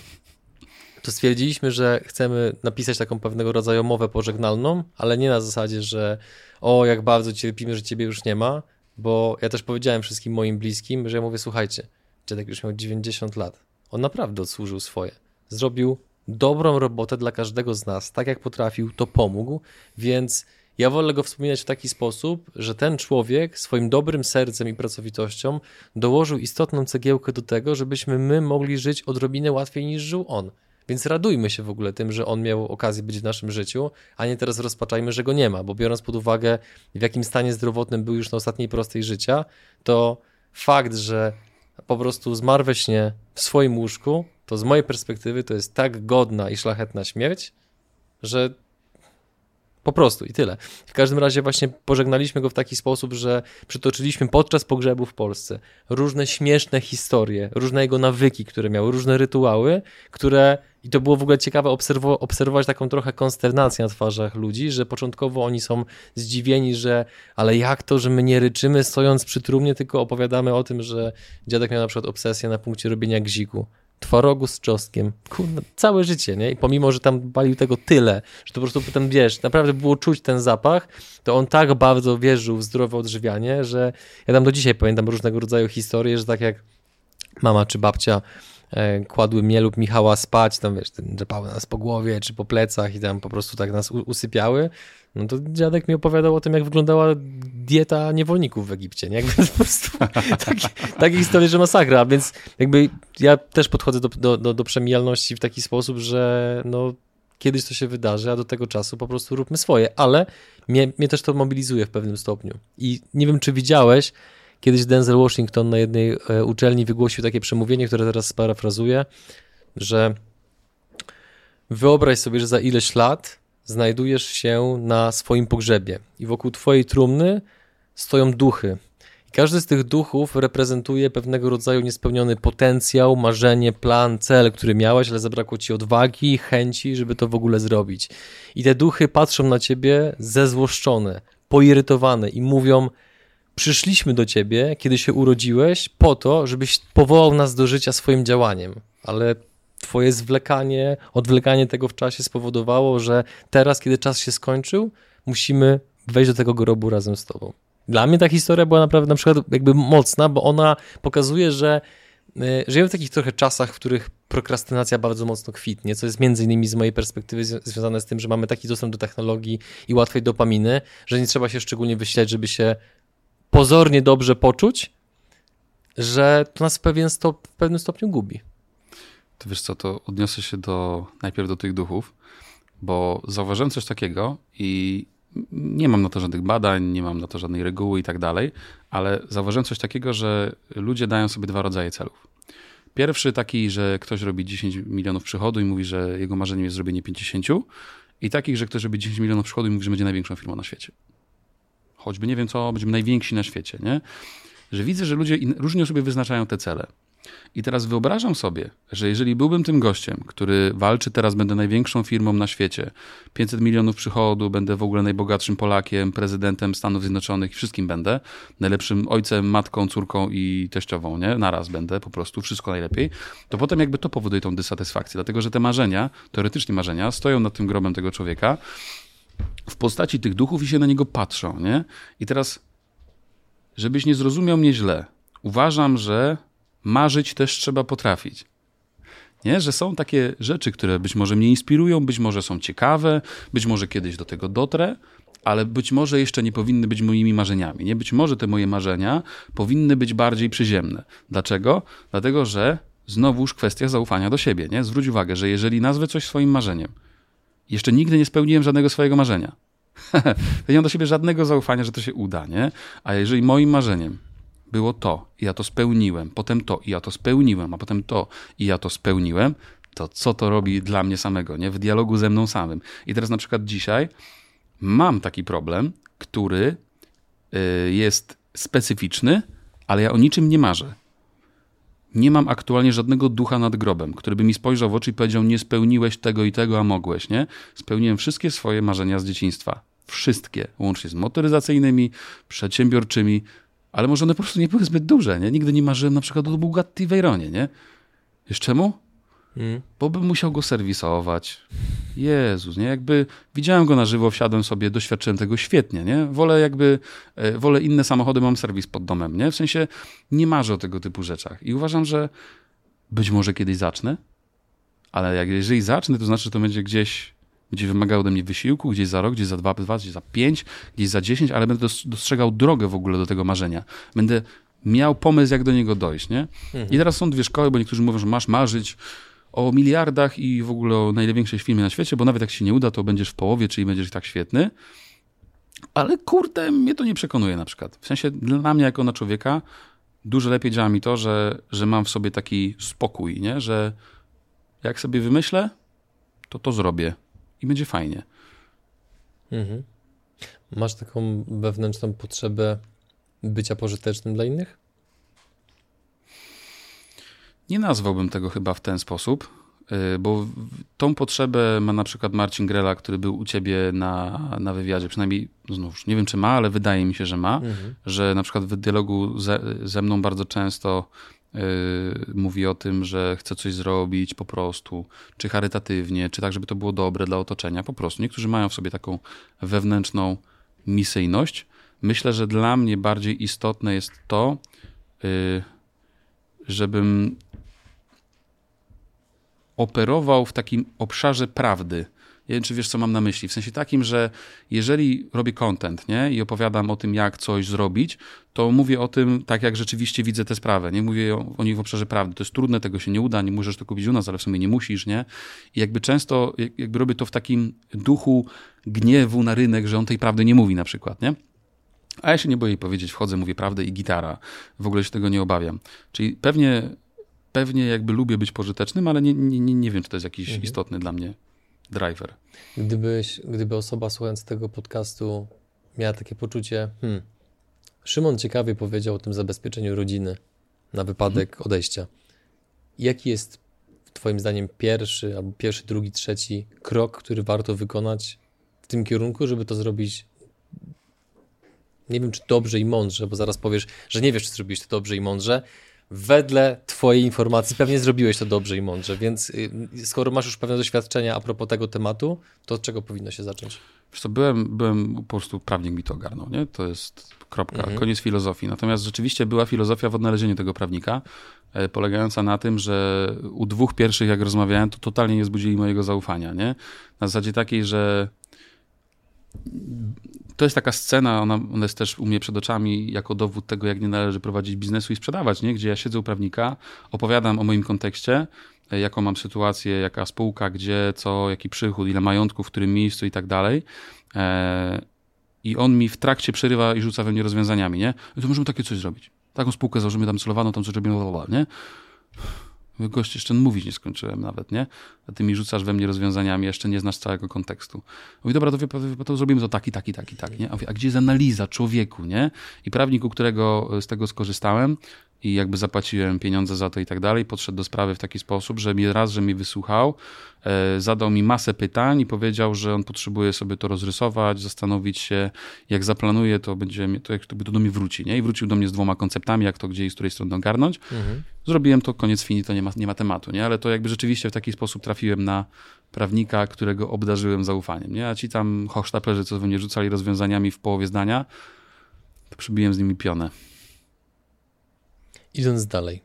to stwierdziliśmy, że chcemy napisać taką pewnego rodzaju mowę pożegnalną, ale nie na zasadzie, że o, jak bardzo cierpimy, że ciebie już nie ma, bo ja też powiedziałem wszystkim moim bliskim, że ja mówię, słuchajcie, dziadek już miał 90 lat. On naprawdę odsłużył swoje. Zrobił dobrą robotę dla każdego z nas, tak jak potrafił, to pomógł, więc ja wolę go wspominać w taki sposób, że ten człowiek swoim dobrym sercem i pracowitością dołożył istotną cegiełkę do tego, żebyśmy my mogli żyć odrobinę łatwiej niż żył on. Więc radujmy się w ogóle tym, że on miał okazję być w naszym życiu, a nie teraz rozpaczajmy, że go nie ma, bo biorąc pod uwagę, w jakim stanie zdrowotnym był już na ostatniej prostej życia, to fakt, że po prostu zmarł we śnie w swoim łóżku, to z mojej perspektywy to jest tak godna i szlachetna śmierć, że po prostu i tyle. W każdym razie właśnie pożegnaliśmy go w taki sposób, że przytoczyliśmy podczas pogrzebu w Polsce różne śmieszne historie, różne jego nawyki, które miały, różne rytuały, które i to było w ogóle ciekawe obserwować taką trochę konsternację na twarzach ludzi, że początkowo oni są zdziwieni, że ale jak to, że my nie ryczymy stojąc przy trumnie, tylko opowiadamy o tym, że dziadek miał na przykład obsesję na punkcie robienia gziku twarogu z czosnkiem. Kurwa, całe życie, nie? I pomimo, że tam balił tego tyle, że to po prostu potem, wiesz, naprawdę było czuć ten zapach, to on tak bardzo wierzył w zdrowe odżywianie, że ja tam do dzisiaj pamiętam różnego rodzaju historie, że tak jak mama czy babcia kładły mnie lub Michała spać, tam wiesz, drzepały nas po głowie czy po plecach i tam po prostu tak nas usypiały, no to dziadek mi opowiadał o tym, jak wyglądała dieta niewolników w Egipcie, nie? Jakby po prostu takie, takie historie, że masakra, więc jakby ja też podchodzę do, do, do, do przemijalności w taki sposób, że no kiedyś to się wydarzy, a do tego czasu po prostu róbmy swoje, ale mnie, mnie też to mobilizuje w pewnym stopniu. I nie wiem, czy widziałeś, kiedyś Denzel Washington na jednej e, uczelni wygłosił takie przemówienie, które teraz sparafrazuję, że wyobraź sobie, że za ileś lat znajdujesz się na swoim pogrzebie i wokół twojej trumny stoją duchy. I każdy z tych duchów reprezentuje pewnego rodzaju niespełniony potencjał, marzenie, plan, cel, który miałeś, ale zabrakło ci odwagi, chęci, żeby to w ogóle zrobić. I te duchy patrzą na ciebie zezłoszczone, poirytowane i mówią: Przyszliśmy do ciebie, kiedy się urodziłeś, po to, żebyś powołał nas do życia swoim działaniem, ale twoje zwlekanie, odwlekanie tego w czasie spowodowało, że teraz, kiedy czas się skończył, musimy wejść do tego grobu razem z tobą. Dla mnie ta historia była naprawdę na przykład jakby mocna, bo ona pokazuje, że y, żyjemy w takich trochę czasach, w których prokrastynacja bardzo mocno kwitnie, co jest między innymi z mojej perspektywy związane z tym, że mamy taki dostęp do technologii i łatwej dopaminy, że nie trzeba się szczególnie wyśleć, żeby się pozornie dobrze poczuć, że to nas w, pewien stop, w pewnym stopniu gubi. To wiesz co, to odniosę się do, najpierw do tych duchów, bo zauważyłem coś takiego i nie mam na to żadnych badań, nie mam na to żadnej reguły i tak dalej, ale zauważyłem coś takiego, że ludzie dają sobie dwa rodzaje celów. Pierwszy taki, że ktoś robi 10 milionów przychodu i mówi, że jego marzeniem jest zrobienie 50 i takich, że ktoś robi 10 milionów przychodu i mówi, że będzie największą firmą na świecie. Choćby nie wiem co, będziemy najwięksi na świecie, nie? Że widzę, że ludzie różnie sobie wyznaczają te cele. I teraz wyobrażam sobie, że jeżeli byłbym tym gościem, który walczy teraz, będę największą firmą na świecie, 500 milionów przychodu, będę w ogóle najbogatszym Polakiem, prezydentem Stanów Zjednoczonych i wszystkim będę, najlepszym ojcem, matką, córką i teściową, nie? Naraz będę, po prostu wszystko najlepiej, to potem jakby to powoduje tą dysatysfakcję, dlatego że te marzenia, teoretycznie marzenia, stoją nad tym grobem tego człowieka w postaci tych duchów i się na niego patrzą, nie? I teraz, żebyś nie zrozumiał mnie źle, uważam, że marzyć też trzeba potrafić. Nie? Że są takie rzeczy, które być może mnie inspirują, być może są ciekawe, być może kiedyś do tego dotrę, ale być może jeszcze nie powinny być moimi marzeniami. Nie być może te moje marzenia powinny być bardziej przyziemne. Dlaczego? Dlatego, że znowuż kwestia zaufania do siebie. Nie? Zwróć uwagę, że jeżeli nazwę coś swoim marzeniem, jeszcze nigdy nie spełniłem żadnego swojego marzenia, nie mam do siebie żadnego zaufania, że to się uda. Nie? A jeżeli moim marzeniem było to i ja to spełniłem, potem to i ja to spełniłem, a potem to i ja to spełniłem, to co to robi dla mnie samego, nie? W dialogu ze mną samym. I teraz na przykład dzisiaj mam taki problem, który y, jest specyficzny, ale ja o niczym nie marzę. Nie mam aktualnie żadnego ducha nad grobem, który by mi spojrzał w oczy i powiedział: Nie spełniłeś tego i tego, a mogłeś, nie? Spełniłem wszystkie swoje marzenia z dzieciństwa. Wszystkie, łącznie z motoryzacyjnymi, przedsiębiorczymi, ale może one po prostu nie były zbyt duże, nie? Nigdy nie marzyłem na przykład o Bugatti Veyronie, nie? Wiesz czemu? Hmm. Bo bym musiał go serwisować. Jezus, nie? Jakby widziałem go na żywo, wsiadłem sobie, doświadczyłem tego świetnie, nie? Wolę jakby, e, wolę inne samochody, mam serwis pod domem, nie? W sensie nie marzę o tego typu rzeczach. I uważam, że być może kiedyś zacznę, ale jak jeżeli zacznę, to znaczy, że to będzie gdzieś będzie wymagał ode mnie wysiłku, gdzieś za rok, gdzieś za dwa, dwa gdzieś za pięć, gdzieś za dziesięć, ale będę dostrzegał drogę w ogóle do tego marzenia. Będę miał pomysł, jak do niego dojść, nie? Mhm. I teraz są dwie szkoły, bo niektórzy mówią, że masz marzyć o miliardach i w ogóle o największej filmie na świecie, bo nawet jak się nie uda, to będziesz w połowie, czyli będziesz tak świetny. Ale kurde, mnie to nie przekonuje na przykład. W sensie dla mnie, jako na człowieka, dużo lepiej działa mi to, że, że mam w sobie taki spokój, nie? że jak sobie wymyślę, to to zrobię i będzie fajnie. Mhm. Masz taką wewnętrzną potrzebę bycia pożytecznym dla innych? Nie nazwałbym tego chyba w ten sposób, y, bo tą potrzebę ma na przykład Marcin Grela, który był u ciebie na, na wywiadzie, przynajmniej znów nie wiem czy ma, ale wydaje mi się, że ma, mhm. że na przykład w dialogu ze, ze mną bardzo często yy, mówi o tym, że chce coś zrobić po prostu, czy charytatywnie, czy tak, żeby to było dobre dla otoczenia, po prostu. Niektórzy mają w sobie taką wewnętrzną misyjność. Myślę, że dla mnie bardziej istotne jest to, yy, żebym operował w takim obszarze prawdy. Nie wiem, czy wiesz, co mam na myśli. W sensie takim, że jeżeli robię content nie? i opowiadam o tym, jak coś zrobić, to mówię o tym tak, jak rzeczywiście widzę tę sprawę. Nie mówię o, o nich w obszarze prawdy. To jest trudne, tego się nie uda, nie możesz to kupić u nas, ale w sumie nie musisz, nie? I jakby często, jakby robię to w takim duchu gniewu na rynek, że on tej prawdy nie mówi na przykład, nie? A ja się nie boję jej powiedzieć, wchodzę, mówię prawdę i gitara. W ogóle się tego nie obawiam. Czyli pewnie pewnie jakby lubię być pożytecznym, ale nie, nie, nie wiem, czy to jest jakiś mhm. istotny dla mnie driver. Gdybyś, gdyby osoba słuchając tego podcastu miała takie poczucie, hmm, Szymon ciekawie powiedział o tym zabezpieczeniu rodziny na wypadek mhm. odejścia. Jaki jest Twoim zdaniem pierwszy, albo pierwszy, drugi, trzeci krok, który warto wykonać w tym kierunku, żeby to zrobić nie wiem, czy dobrze i mądrze, bo zaraz powiesz, że nie wiesz, czy zrobisz to dobrze i mądrze, wedle Twojej informacji pewnie zrobiłeś to dobrze i mądrze, więc y, skoro masz już pewne doświadczenia a propos tego tematu, to od czego powinno się zacząć? Wiesz co, byłem, byłem po prostu prawnik mi to ogarnął, nie? To jest kropka, mhm. koniec filozofii. Natomiast rzeczywiście była filozofia w odnalezieniu tego prawnika, e, polegająca na tym, że u dwóch pierwszych, jak rozmawiałem, to totalnie nie zbudzili mojego zaufania, nie? Na zasadzie takiej, że to jest taka scena, ona, ona jest też u mnie przed oczami jako dowód tego, jak nie należy prowadzić biznesu i sprzedawać, nie? gdzie ja siedzę u prawnika, opowiadam o moim kontekście, e, jaką mam sytuację, jaka spółka, gdzie, co, jaki przychód, ile majątku, w którym miejscu i tak dalej. E, I on mi w trakcie przerywa i rzuca we mnie rozwiązaniami, nie? I to możemy takie coś zrobić. Taką spółkę założymy tam celowaną, tam coś robimy, nie? Gość jeszcze mówić nie skończyłem nawet, nie? A ty mi rzucasz we mnie rozwiązaniami, jeszcze nie znasz całego kontekstu. Mówi, dobra, to, to, to zrobimy to tak i tak i tak nie? A, mówię, a gdzie jest analiza człowieku, nie? I prawnik, u którego z tego skorzystałem, i jakby zapłaciłem pieniądze za to i tak dalej. Podszedł do sprawy w taki sposób, że mi raz, że mi wysłuchał, e, zadał mi masę pytań i powiedział, że on potrzebuje sobie to rozrysować, zastanowić się, jak zaplanuje, to będzie, to jak to do mnie wróci, nie? I wrócił do mnie z dwoma konceptami, jak to gdzie i z której strony ogarnąć. Mhm. Zrobiłem to, koniec fini, to nie ma, nie ma tematu, nie? Ale to jakby rzeczywiście w taki sposób trafiłem na prawnika, którego obdarzyłem zaufaniem, nie? A ci tam hochsztaplerzy, co we mnie rzucali rozwiązaniami w połowie zdania, to przybiłem z nimi pionę. Idąc dalej.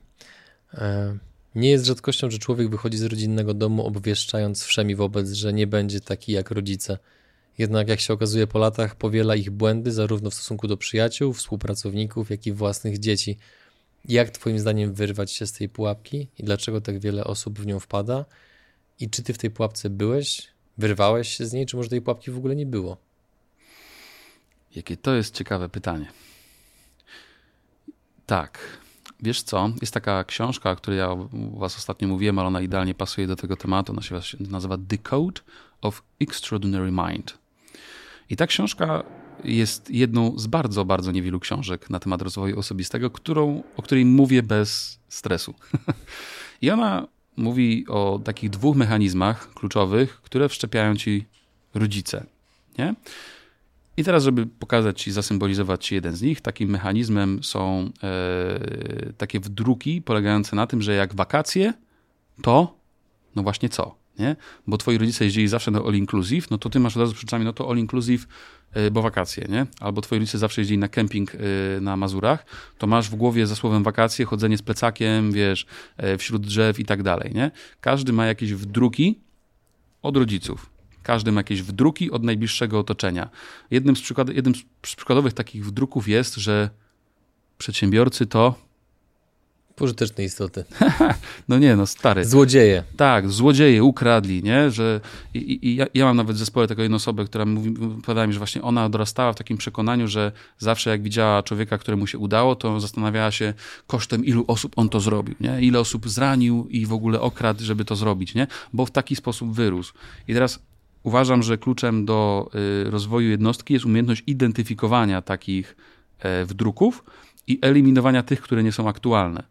E, nie jest rzadkością, że człowiek wychodzi z rodzinnego domu, obwieszczając wszemi wobec, że nie będzie taki jak rodzice. Jednak, jak się okazuje po latach, powiela ich błędy zarówno w stosunku do przyjaciół, współpracowników, jak i własnych dzieci. Jak Twoim zdaniem wyrwać się z tej pułapki i dlaczego tak wiele osób w nią wpada? I czy Ty w tej pułapce byłeś? Wyrwałeś się z niej, czy może tej pułapki w ogóle nie było? Jakie to jest ciekawe pytanie. Tak. Wiesz co, jest taka książka, o której ja was ostatnio mówiłem, ale ona idealnie pasuje do tego tematu. Ona się nazywa The Code of Extraordinary Mind. I ta książka jest jedną z bardzo, bardzo niewielu książek na temat rozwoju osobistego, którą, o której mówię bez stresu. I ona mówi o takich dwóch mechanizmach kluczowych, które wszczepiają ci rodzice. Nie? I teraz, żeby pokazać i zasymbolizować ci jeden z nich, takim mechanizmem są e, takie wdruki polegające na tym, że jak wakacje, to no właśnie co? Nie? Bo twoi rodzice jeździli zawsze na all inclusive, no to ty masz od razu przed no to all inclusive, e, bo wakacje, nie? Albo twoi rodzice zawsze jeździli na kemping e, na Mazurach, to masz w głowie za słowem wakacje, chodzenie z plecakiem, wiesz, e, wśród drzew i tak dalej, nie? Każdy ma jakieś wdruki od rodziców. Każdy ma jakieś wdruki od najbliższego otoczenia. Jednym z, przykład, jednym z przykładowych takich wdruków jest, że przedsiębiorcy to Pożyteczne istoty. no nie, no stary. Złodzieje. Tak, złodzieje ukradli, nie? Że i, i ja, ja, mam nawet w zespole taką jedną osobę, która mówi, opowiadała mi, że właśnie ona dorastała w takim przekonaniu, że zawsze jak widziała człowieka, któremu się udało, to zastanawiała się kosztem ilu osób on to zrobił, nie? Ile osób zranił i w ogóle okradł, żeby to zrobić, nie? Bo w taki sposób wyrósł. I teraz uważam, że kluczem do y, rozwoju jednostki jest umiejętność identyfikowania takich y, wdruków i eliminowania tych, które nie są aktualne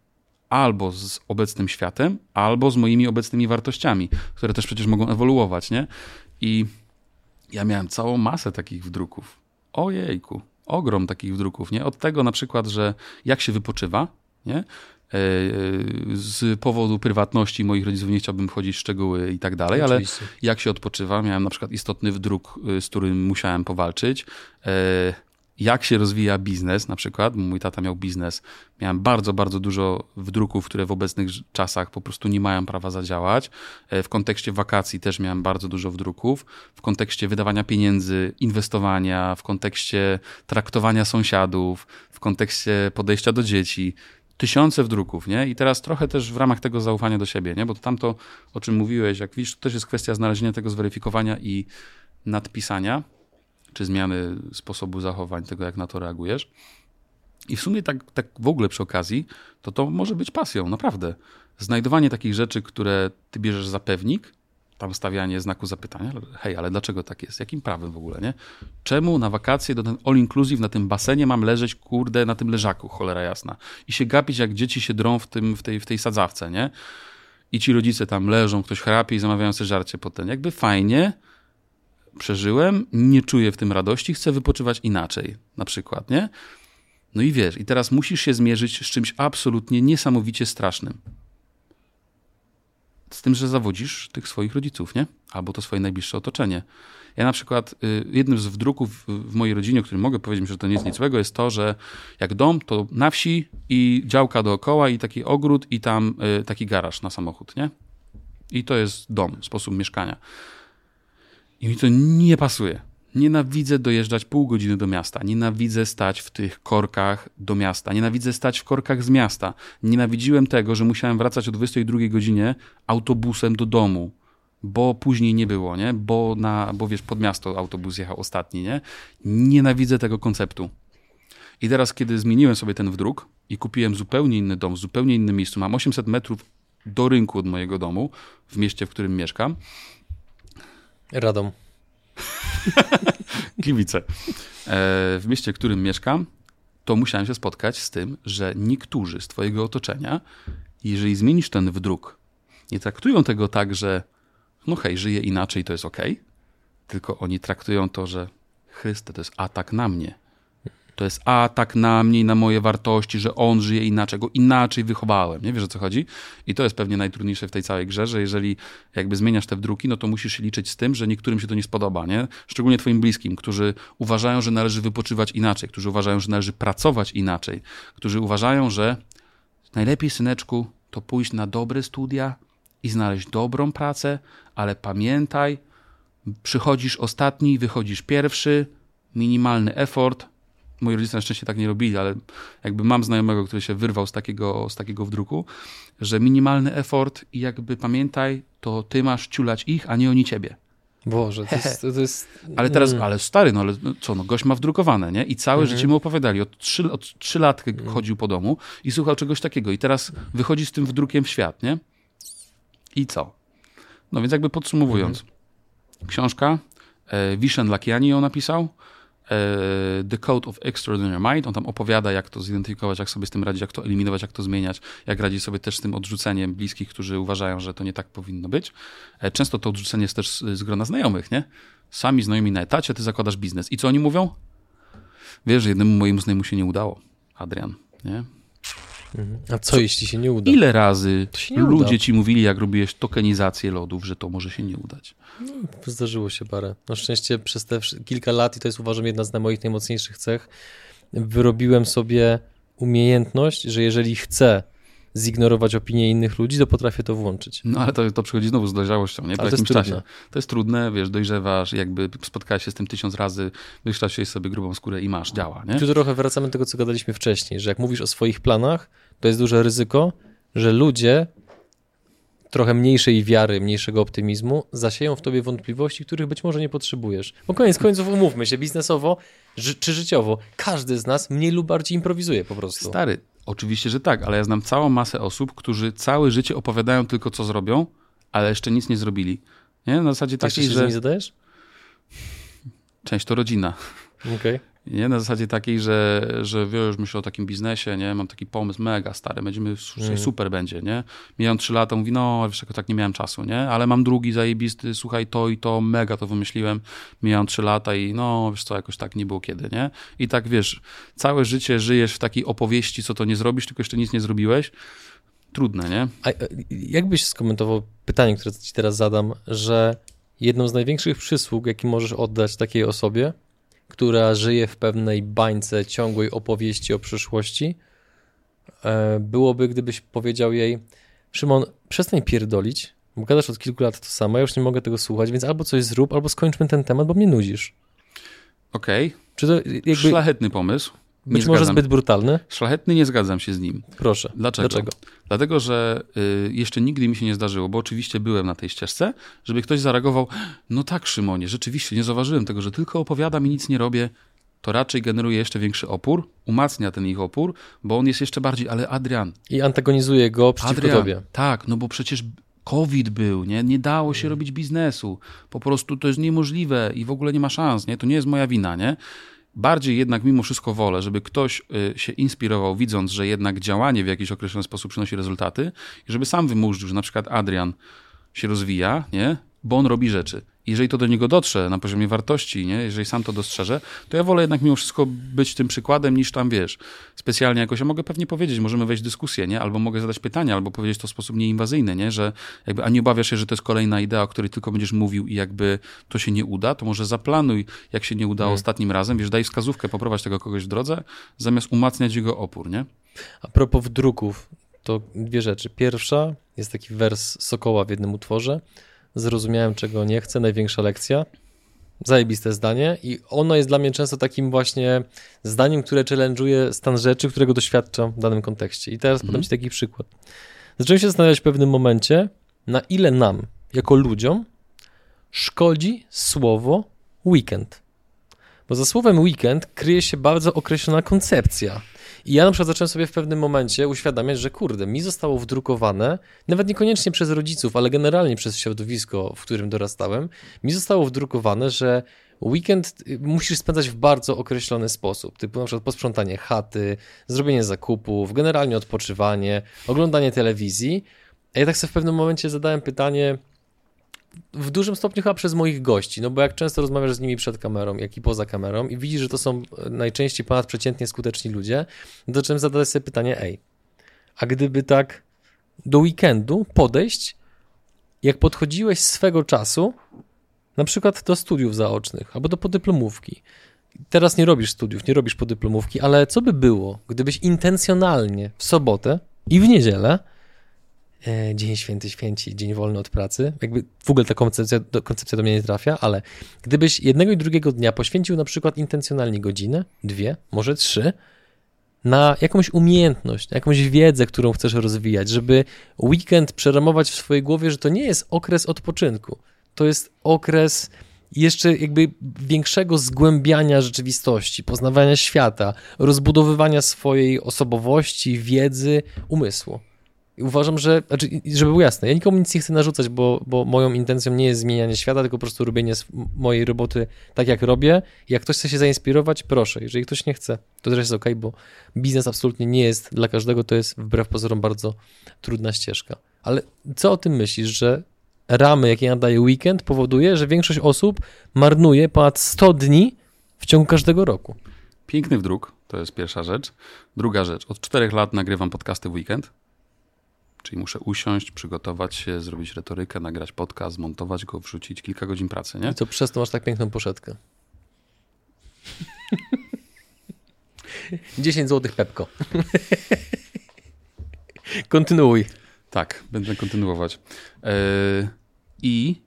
albo z obecnym światem, albo z moimi obecnymi wartościami, które też przecież mogą ewoluować, nie? I ja miałem całą masę takich wdruków. Ojejku, ogrom takich wdruków, nie? Od tego na przykład, że jak się wypoczywa, nie? E, z powodu prywatności moich rodziców nie chciałbym wchodzić w szczegóły i tak dalej, ale jak się odpoczywa, miałem na przykład istotny wdruk, y, z którym musiałem powalczyć. E, jak się rozwija biznes, na przykład. Mój tata miał biznes. Miałem bardzo, bardzo dużo wdruków, które w obecnych czasach po prostu nie mają prawa zadziałać. E, w kontekście wakacji też miałem bardzo dużo wdruków. W kontekście wydawania pieniędzy, inwestowania, w kontekście traktowania sąsiadów, w kontekście podejścia do dzieci. Tysiące wdruków, nie? I teraz trochę też w ramach tego zaufania do siebie, nie? Bo to tamto, o czym mówiłeś, jak widzisz, to też jest kwestia znalezienia tego zweryfikowania i nadpisania czy zmiany sposobu zachowań, tego jak na to reagujesz. I w sumie tak, tak w ogóle przy okazji, to to może być pasją, naprawdę. Znajdowanie takich rzeczy, które ty bierzesz za pewnik, tam stawianie znaku zapytania, hej, ale dlaczego tak jest? Jakim prawem w ogóle, nie? Czemu na wakacje do ten all inclusive na tym basenie mam leżeć, kurde, na tym leżaku, cholera jasna. I się gapić, jak dzieci się drą w, tym, w, tej, w tej sadzawce, nie? I ci rodzice tam leżą, ktoś chrapie i zamawiają sobie żarcie potem. Jakby fajnie, przeżyłem, nie czuję w tym radości, chcę wypoczywać inaczej, na przykład, nie? No i wiesz, i teraz musisz się zmierzyć z czymś absolutnie niesamowicie strasznym. Z tym, że zawodzisz tych swoich rodziców, nie? Albo to swoje najbliższe otoczenie. Ja na przykład, y, jednym z wdruków w mojej rodzinie, o którym mogę powiedzieć, że to nie jest nic złego, jest to, że jak dom, to na wsi i działka dookoła i taki ogród i tam y, taki garaż na samochód, nie? I to jest dom, sposób mieszkania. I mi to nie pasuje. Nienawidzę dojeżdżać pół godziny do miasta. Nienawidzę stać w tych korkach do miasta. Nienawidzę stać w korkach z miasta. Nienawidziłem tego, że musiałem wracać o 22 godzinie autobusem do domu, bo później nie było, nie? Bo, na, bo wiesz, pod miasto autobus jechał ostatni, nie? Nienawidzę tego konceptu. I teraz, kiedy zmieniłem sobie ten wdruk i kupiłem zupełnie inny dom, w zupełnie innym miejscu, mam 800 metrów do rynku od mojego domu, w mieście, w którym mieszkam, Radom. Kibice. E, w mieście, w którym mieszkam, to musiałem się spotkać z tym, że niektórzy z twojego otoczenia, jeżeli zmienisz ten wdruk, nie traktują tego tak, że no hej, żyje inaczej, to jest ok, tylko oni traktują to, że Chryste, to jest atak na mnie to jest atak na mnie i na moje wartości, że on żyje inaczej, go inaczej wychowałem. Nie wiesz o co chodzi? I to jest pewnie najtrudniejsze w tej całej grze, że jeżeli jakby zmieniasz te wdruki, no to musisz się liczyć z tym, że niektórym się to nie spodoba, nie? Szczególnie twoim bliskim, którzy uważają, że należy wypoczywać inaczej, którzy uważają, że należy pracować inaczej, którzy uważają, że najlepiej, syneczku, to pójść na dobre studia i znaleźć dobrą pracę, ale pamiętaj, przychodzisz ostatni, wychodzisz pierwszy, minimalny effort, moi rodzice na szczęście tak nie robili, ale jakby mam znajomego, który się wyrwał z takiego, z takiego wdruku, że minimalny effort i jakby pamiętaj, to ty masz ciulać ich, a nie oni ciebie. Boże, to jest... To jest... ale teraz, mm. ale stary, no ale no co, no gość ma wdrukowane, nie? I całe mm. życie mu opowiadali. Od trzy, od mm. chodził po domu i słuchał czegoś takiego. I teraz wychodzi z tym wdrukiem w świat, nie? I co? No więc jakby podsumowując. Mm. Książka, e, Wishen Lakiani ją napisał, The Code of Extraordinary Mind. On tam opowiada, jak to zidentyfikować, jak sobie z tym radzić, jak to eliminować, jak to zmieniać, jak radzić sobie też z tym odrzuceniem bliskich, którzy uważają, że to nie tak powinno być. E, często to odrzucenie jest też z grona znajomych, nie? Sami znajomi na etacie, ty zakładasz biznes. I co oni mówią? Wiesz, jednemu mojemu znajomemu się nie udało, Adrian, nie? A co, co, jeśli się nie uda? Ile razy ludzie uda. ci mówili, jak robiłeś tokenizację lodów, że to może się nie udać? No, zdarzyło się parę. Na szczęście przez te kilka lat, i to jest uważam jedna z moich najmocniejszych cech, wyrobiłem sobie umiejętność, że jeżeli chcę zignorować opinię innych ludzi, to potrafię to włączyć. No ale to, to przychodzi znowu z dojrzałością, nie? Po Ale to jakimś jest czasie. trudne. To jest trudne, wiesz, dojrzewasz, jakby spotkałeś się z tym tysiąc razy, wykształciłeś sobie grubą skórę i masz, działa, nie? Tu trochę wracamy do tego, co gadaliśmy wcześniej, że jak mówisz o swoich planach, to jest duże ryzyko, że ludzie trochę mniejszej wiary, mniejszego optymizmu zasieją w tobie wątpliwości, których być może nie potrzebujesz. Bo koniec końców umówmy się, biznesowo ży- czy życiowo, każdy z nas mniej lub bardziej improwizuje po prostu. Stary, oczywiście, że tak, ale ja znam całą masę osób, którzy całe życie opowiadają tylko, co zrobią, ale jeszcze nic nie zrobili. Nie? Na zasadzie Jeszcze takiej, się z nimi że zadajesz? część to rodzina. Okej. Nie? Na zasadzie takiej, że, że wiesz, myślę o takim biznesie, nie? Mam taki pomysł mega stary, będziemy, Mm. super będzie, nie? Mijają trzy lata, mówi, no wiesz, jako tak nie miałem czasu, nie? Ale mam drugi zajebisty, słuchaj, to i to, mega to wymyśliłem. Mijają trzy lata i no, wiesz co, jakoś tak nie było kiedy, nie? I tak, wiesz, całe życie żyjesz w takiej opowieści, co to nie zrobisz, tylko jeszcze nic nie zrobiłeś. Trudne, nie? A e, jak byś skomentował pytanie, które ci teraz zadam, że jedną z największych przysług, jaki możesz oddać takiej osobie, która żyje w pewnej bańce ciągłej opowieści o przyszłości, e, byłoby, gdybyś powiedział jej, Szymon, przestań pierdolić, bo gadasz od kilku lat to samo, ja już nie mogę tego słuchać, więc albo coś zrób, albo skończmy ten temat, bo mnie nudzisz. Okej, Czy to jakby szlachetny pomysł. Nie być może zbyt brutalny? Szlachetny, nie zgadzam się z nim. Proszę. Dlaczego? Dlaczego? Dlatego, że y, jeszcze nigdy mi się nie zdarzyło, bo oczywiście byłem na tej ścieżce, żeby ktoś zareagował, no tak Szymonie, rzeczywiście nie zauważyłem tego, że tylko opowiadam i nic nie robię, to raczej generuje jeszcze większy opór, umacnia ten ich opór, bo on jest jeszcze bardziej, ale Adrian, I antagonizuje go przeciwko Adrian, tobie. tak, no bo przecież COVID był, nie? Nie dało się robić biznesu. Po prostu to jest niemożliwe i w ogóle nie ma szans, nie? To nie jest moja wina, nie? Bardziej jednak mimo wszystko wolę, żeby ktoś y, się inspirował, widząc, że jednak działanie w jakiś określony sposób przynosi rezultaty i żeby sam wymurzył, że na przykład Adrian się rozwija, nie? Bo on robi rzeczy. Jeżeli to do niego dotrze na poziomie wartości, nie? jeżeli sam to dostrzeże, to ja wolę jednak mimo wszystko być tym przykładem, niż tam, wiesz, specjalnie jakoś. Ja mogę pewnie powiedzieć, możemy wejść w dyskusję, nie? albo mogę zadać pytania, albo powiedzieć to w sposób nieinwazyjny, nie? że jakby, a nie obawiasz się, że to jest kolejna idea, o której tylko będziesz mówił i jakby to się nie uda, to może zaplanuj, jak się nie udało ostatnim razem, wiesz, daj wskazówkę, poprowadź tego kogoś w drodze, zamiast umacniać jego opór, nie? A propos wdruków, to dwie rzeczy. Pierwsza jest taki wers Sokoła w jednym utworze. Zrozumiałem, czego nie chcę, największa lekcja. Zajebiste zdanie i ono jest dla mnie często takim właśnie zdaniem, które challenge'uje stan rzeczy, którego doświadczam w danym kontekście. I teraz podam Ci taki przykład. Zacząłem się zastanawiać w pewnym momencie, na ile nam, jako ludziom, szkodzi słowo weekend. Bo za słowem weekend kryje się bardzo określona koncepcja. I ja na przykład zacząłem sobie w pewnym momencie uświadamiać, że kurde, mi zostało wdrukowane, nawet niekoniecznie przez rodziców, ale generalnie przez środowisko, w którym dorastałem, mi zostało wdrukowane, że weekend y, musisz spędzać w bardzo określony sposób, typu na przykład posprzątanie chaty, zrobienie zakupów, generalnie odpoczywanie, oglądanie telewizji. A ja tak sobie w pewnym momencie zadałem pytanie, w dużym stopniu chyba przez moich gości, no bo jak często rozmawiasz z nimi przed kamerą, jak i poza kamerą i widzisz, że to są e, najczęściej ponadprzeciętnie skuteczni ludzie, no to zacząłem zadawać sobie pytanie, ej, a gdyby tak do weekendu podejść, jak podchodziłeś swego czasu, na przykład do studiów zaocznych albo do podyplomówki. Teraz nie robisz studiów, nie robisz podyplomówki, ale co by było, gdybyś intencjonalnie w sobotę i w niedzielę Dzień Święty Święci, dzień wolny od pracy. Jakby w ogóle ta koncepcja koncepcja do mnie nie trafia, ale gdybyś jednego i drugiego dnia poświęcił na przykład intencjonalnie godzinę, dwie, może trzy, na jakąś umiejętność, na jakąś wiedzę, którą chcesz rozwijać, żeby weekend przeramować w swojej głowie, że to nie jest okres odpoczynku. To jest okres jeszcze jakby większego zgłębiania rzeczywistości, poznawania świata, rozbudowywania swojej osobowości, wiedzy, umysłu. I uważam, że, znaczy, żeby było jasne, ja nikomu nic nie chcę narzucać, bo, bo moją intencją nie jest zmienianie świata, tylko po prostu robienie mojej roboty tak, jak robię. Jak ktoś chce się zainspirować, proszę. Jeżeli ktoś nie chce, to też jest ok, bo biznes absolutnie nie jest dla każdego, to jest wbrew pozorom bardzo trudna ścieżka. Ale co o tym myślisz, że ramy, jakie nadaje weekend, powoduje, że większość osób marnuje ponad 100 dni w ciągu każdego roku? Piękny wdruk, to jest pierwsza rzecz. Druga rzecz, od czterech lat nagrywam podcasty w weekend, czyli muszę usiąść, przygotować się, zrobić retorykę, nagrać podcast, zmontować go, wrzucić kilka godzin pracy, nie? I to przez to masz tak piękną poszetkę. 10 zł Pepko. Kontynuuj. Tak, będę kontynuować. Yy, I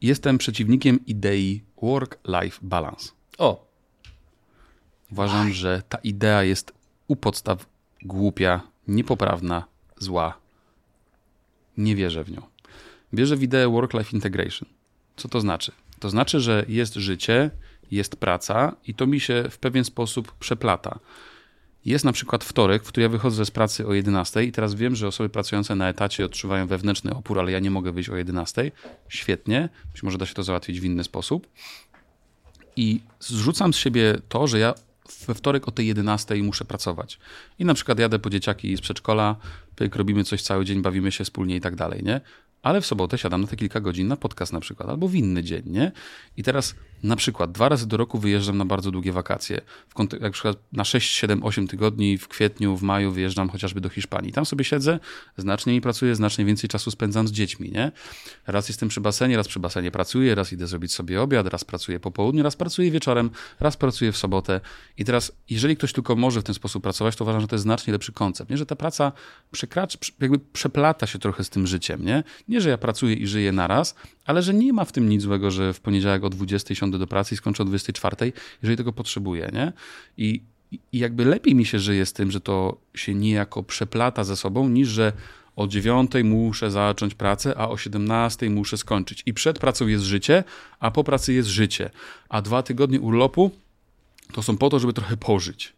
jestem przeciwnikiem idei work-life balance. O. Uważam, że ta idea jest u podstaw głupia, niepoprawna, zła. Nie wierzę w nią. Wierzę w ideę work-life integration. Co to znaczy? To znaczy, że jest życie, jest praca i to mi się w pewien sposób przeplata. Jest na przykład wtorek, w który ja wychodzę z pracy o 11 i teraz wiem, że osoby pracujące na etacie odczuwają wewnętrzny opór, ale ja nie mogę wyjść o 11. Świetnie, być może da się to załatwić w inny sposób. I zrzucam z siebie to, że ja we wtorek o tej 11 muszę pracować. I na przykład jadę po dzieciaki z przedszkola, pyk, robimy coś cały dzień, bawimy się wspólnie i tak dalej, nie? Ale w sobotę siadam na te kilka godzin na podcast na przykład, albo w inny dzień, nie? I teraz na przykład dwa razy do roku wyjeżdżam na bardzo długie wakacje. W na przykład na 6, 7, 8 tygodni w kwietniu, w maju wyjeżdżam chociażby do Hiszpanii. Tam sobie siedzę, znacznie mniej pracuję, znacznie więcej czasu spędzam z dziećmi, nie? Raz jestem przy basenie, raz przy basenie pracuję, raz idę zrobić sobie obiad, raz pracuję po południu, raz pracuję wieczorem, raz pracuję w sobotę. I teraz, jeżeli ktoś tylko może w ten sposób pracować, to uważam, że to jest znacznie lepszy koncept, nie? Że ta praca przekracza, jakby przeplata się trochę z tym życiem, nie? Nie, że ja pracuję i żyję naraz, ale że nie ma w tym nic złego, że w poniedziałek o 20 siądę do pracy i skończę o 24, jeżeli tego potrzebuję, nie? I, I jakby lepiej mi się żyje z tym, że to się niejako przeplata ze sobą, niż że o 9 muszę zacząć pracę, a o 17 muszę skończyć. I przed pracą jest życie, a po pracy jest życie. A dwa tygodnie urlopu to są po to, żeby trochę pożyć.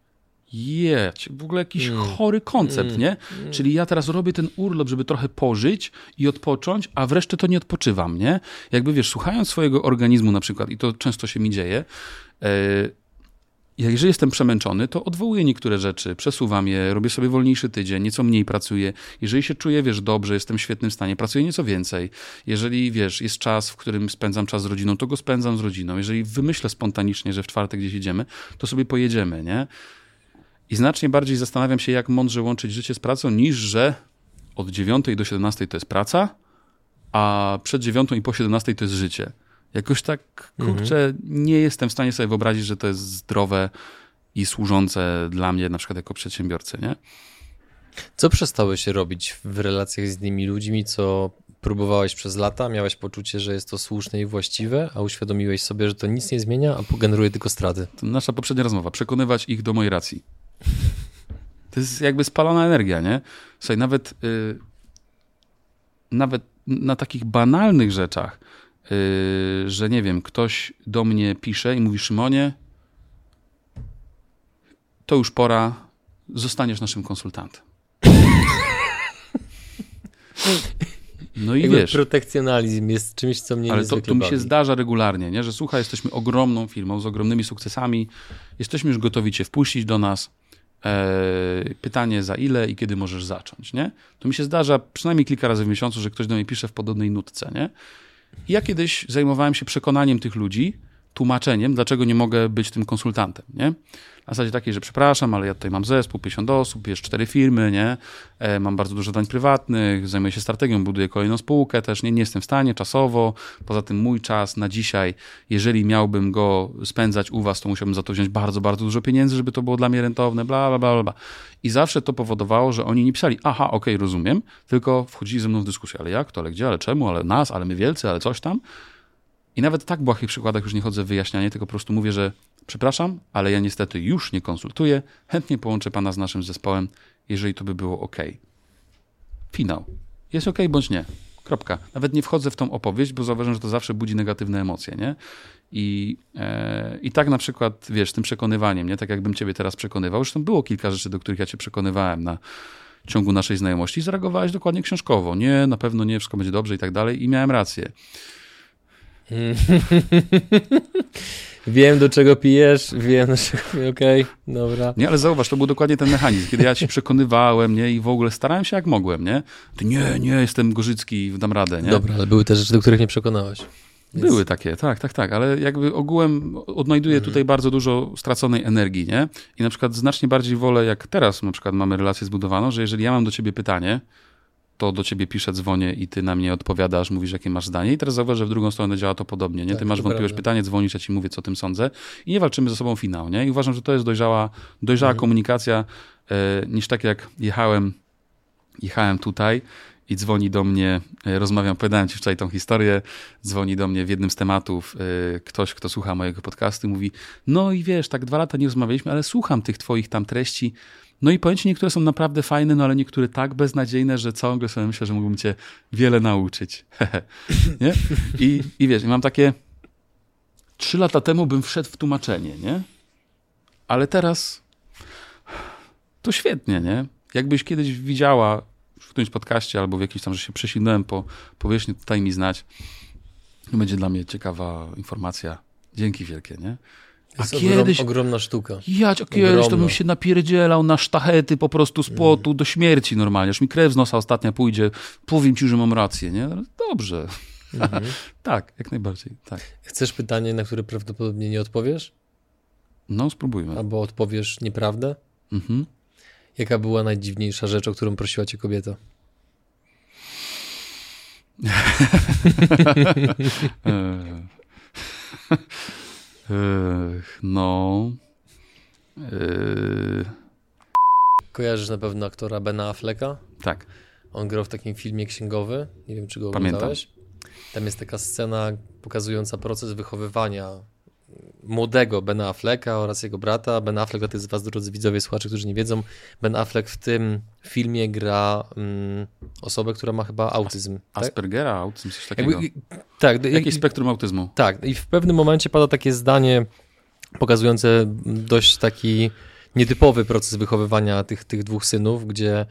Jeć, w ogóle jakiś mm. chory koncept, mm. nie? Mm. Czyli ja teraz robię ten urlop, żeby trochę pożyć i odpocząć, a wreszcie to nie odpoczywam, nie? Jakby wiesz, słuchając swojego organizmu na przykład, i to często się mi dzieje, yy, jeżeli jestem przemęczony, to odwołuję niektóre rzeczy, przesuwam je, robię sobie wolniejszy tydzień, nieco mniej pracuję. Jeżeli się czuję, wiesz, dobrze, jestem w świetnym stanie, pracuję nieco więcej. Jeżeli, wiesz, jest czas, w którym spędzam czas z rodziną, to go spędzam z rodziną. Jeżeli wymyślę spontanicznie, że w czwartek gdzieś jedziemy, to sobie pojedziemy, nie? I znacznie bardziej zastanawiam się, jak mądrze łączyć życie z pracą, niż że od 9 do 17 to jest praca, a przed 9 i po 17 to jest życie. Jakoś tak, kurczę, mhm. nie jestem w stanie sobie wyobrazić, że to jest zdrowe i służące dla mnie, na przykład jako przedsiębiorcy, nie? Co przestałeś robić w relacjach z innymi ludźmi, co próbowałeś przez lata, miałeś poczucie, że jest to słuszne i właściwe, a uświadomiłeś sobie, że to nic nie zmienia, a generuje tylko straty? To nasza poprzednia rozmowa, przekonywać ich do mojej racji. To jest jakby spalona energia, nie? Słuchaj, nawet, yy, nawet na takich banalnych rzeczach, yy, że nie wiem, ktoś do mnie pisze i mówi Szymonie, to już pora, zostaniesz naszym konsultantem. No i Jakby wiesz. Protekcjonalizm jest czymś, co mnie Ale to, to mi się zdarza regularnie, nie? że słuchaj, jesteśmy ogromną firmą z ogromnymi sukcesami, jesteśmy już gotowi cię wpuścić do nas. E, pytanie za ile i kiedy możesz zacząć, nie? To mi się zdarza przynajmniej kilka razy w miesiącu, że ktoś do mnie pisze w podobnej nutce, nie? Ja kiedyś zajmowałem się przekonaniem tych ludzi, tłumaczeniem, dlaczego nie mogę być tym konsultantem, nie? Na zasadzie takiej, że przepraszam, ale ja tutaj mam zespół, 50 osób, jest cztery firmy, nie? E, mam bardzo dużo zadań prywatnych, zajmuję się strategią, buduję kolejną spółkę też, nie, nie jestem w stanie czasowo. Poza tym mój czas na dzisiaj, jeżeli miałbym go spędzać u was, to musiałbym za to wziąć bardzo, bardzo dużo pieniędzy, żeby to było dla mnie rentowne, bla, bla, bla, bla. I zawsze to powodowało, że oni nie pisali, aha, okej, okay, rozumiem, tylko wchodzili ze mną w dyskusję, ale jak to, ale gdzie, ale czemu, ale nas, ale my wielcy, ale coś tam. I nawet tak błahych przykładach już nie chodzę w wyjaśnianie, tylko po prostu mówię, że przepraszam, ale ja niestety już nie konsultuję. Chętnie połączę pana z naszym zespołem, jeżeli to by było ok. Finał. Jest ok bądź nie. Kropka. Nawet nie wchodzę w tą opowieść, bo zauważam, że to zawsze budzi negatywne emocje, nie? I, e, I tak na przykład, wiesz, tym przekonywaniem, nie? Tak jakbym ciebie teraz przekonywał. Zresztą było kilka rzeczy, do których ja cię przekonywałem na ciągu naszej znajomości i zareagowałeś dokładnie książkowo. Nie, na pewno nie, wszystko będzie dobrze i tak dalej. I miałem rację. wiem, do czego pijesz, wiem, do czego... Okej, okay, dobra. Nie, ale zauważ, to był dokładnie ten mechanizm, kiedy ja ci przekonywałem, nie, i w ogóle starałem się jak mogłem, nie? Ty nie, nie, jestem Gorzycki, dam radę, nie? Dobra, ale były te rzeczy, do których nie przekonałeś. Więc... Były takie, tak, tak, tak, ale jakby ogółem odnajduję mhm. tutaj bardzo dużo straconej energii, nie? I na przykład znacznie bardziej wolę, jak teraz na przykład mamy relację zbudowaną, że jeżeli ja mam do ciebie pytanie, to do ciebie piszę, dzwonię i ty na mnie odpowiadasz, mówisz, jakie masz zdanie. I teraz zauważ, że w drugą stronę działa to podobnie. Nie? Ty tak, masz wątpliwość, pytanie, dzwonisz, ja ci mówię, co o tym sądzę. I nie walczymy ze sobą finał. Nie? I uważam, że to jest dojrzała, dojrzała mhm. komunikacja, e, niż tak jak jechałem jechałem tutaj i dzwoni do mnie, e, rozmawiam, opowiadałem ci wczoraj tą historię, dzwoni do mnie w jednym z tematów e, ktoś, kto słucha mojego podcastu mówi, no i wiesz, tak dwa lata nie rozmawialiśmy, ale słucham tych twoich tam treści, no i ci, niektóre są naprawdę fajne, no ale niektóre tak beznadziejne, że ciągle sobie myślę, że mógłbym cię wiele nauczyć. nie? I, I wiesz, mam takie, trzy lata temu bym wszedł w tłumaczenie, nie? Ale teraz to świetnie, nie? Jakbyś kiedyś widziała w którymś podcaście albo w jakimś tam, że się przesilnąłem po powierzchni, tutaj mi znać. Będzie dla mnie ciekawa informacja. Dzięki wielkie, nie? A jest kiedyś... ogromna sztuka. Ja kiedyś to bym się napierdzielał na sztachety po prostu z płotu mm. do śmierci normalnie. Aż mi krew z nosa ostatnia pójdzie. Powiem ci, że mam rację, nie? Dobrze. Mhm. tak, jak najbardziej, tak. Chcesz pytanie, na które prawdopodobnie nie odpowiesz? No, spróbujmy. Albo odpowiesz nieprawdę? Mhm. Jaka była najdziwniejsza rzecz, o którą prosiła cię kobieta? no. Kojarzysz na pewno aktora Bena Afflecka? Tak. On grał w takim filmie księgowy. Nie wiem, czy go Pamiętam. oglądałeś. Tam jest taka scena pokazująca proces wychowywania młodego Bena Afflecka oraz jego brata. Ben Affleck, dla tych z was, drodzy widzowie, słuchacze, którzy nie wiedzą, Ben Affleck w tym filmie gra um, osobę, która ma chyba autyzm. Tak? Aspergera, autyzm, coś takiego. Jakby, tak. Jakieś spektrum autyzmu. Tak. I w pewnym momencie pada takie zdanie pokazujące dość taki nietypowy proces wychowywania tych, tych dwóch synów, gdzie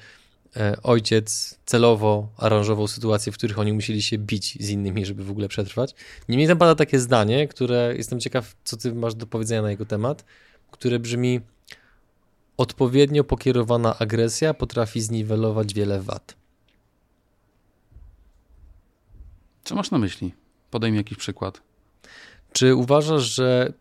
ojciec celowo aranżował sytuacje, w których oni musieli się bić z innymi, żeby w ogóle przetrwać. Niemniej tam pada takie zdanie, które jestem ciekaw, co ty masz do powiedzenia na jego temat, które brzmi odpowiednio pokierowana agresja potrafi zniwelować wiele wad. Co masz na myśli? Podaj mi jakiś przykład. Czy uważasz, że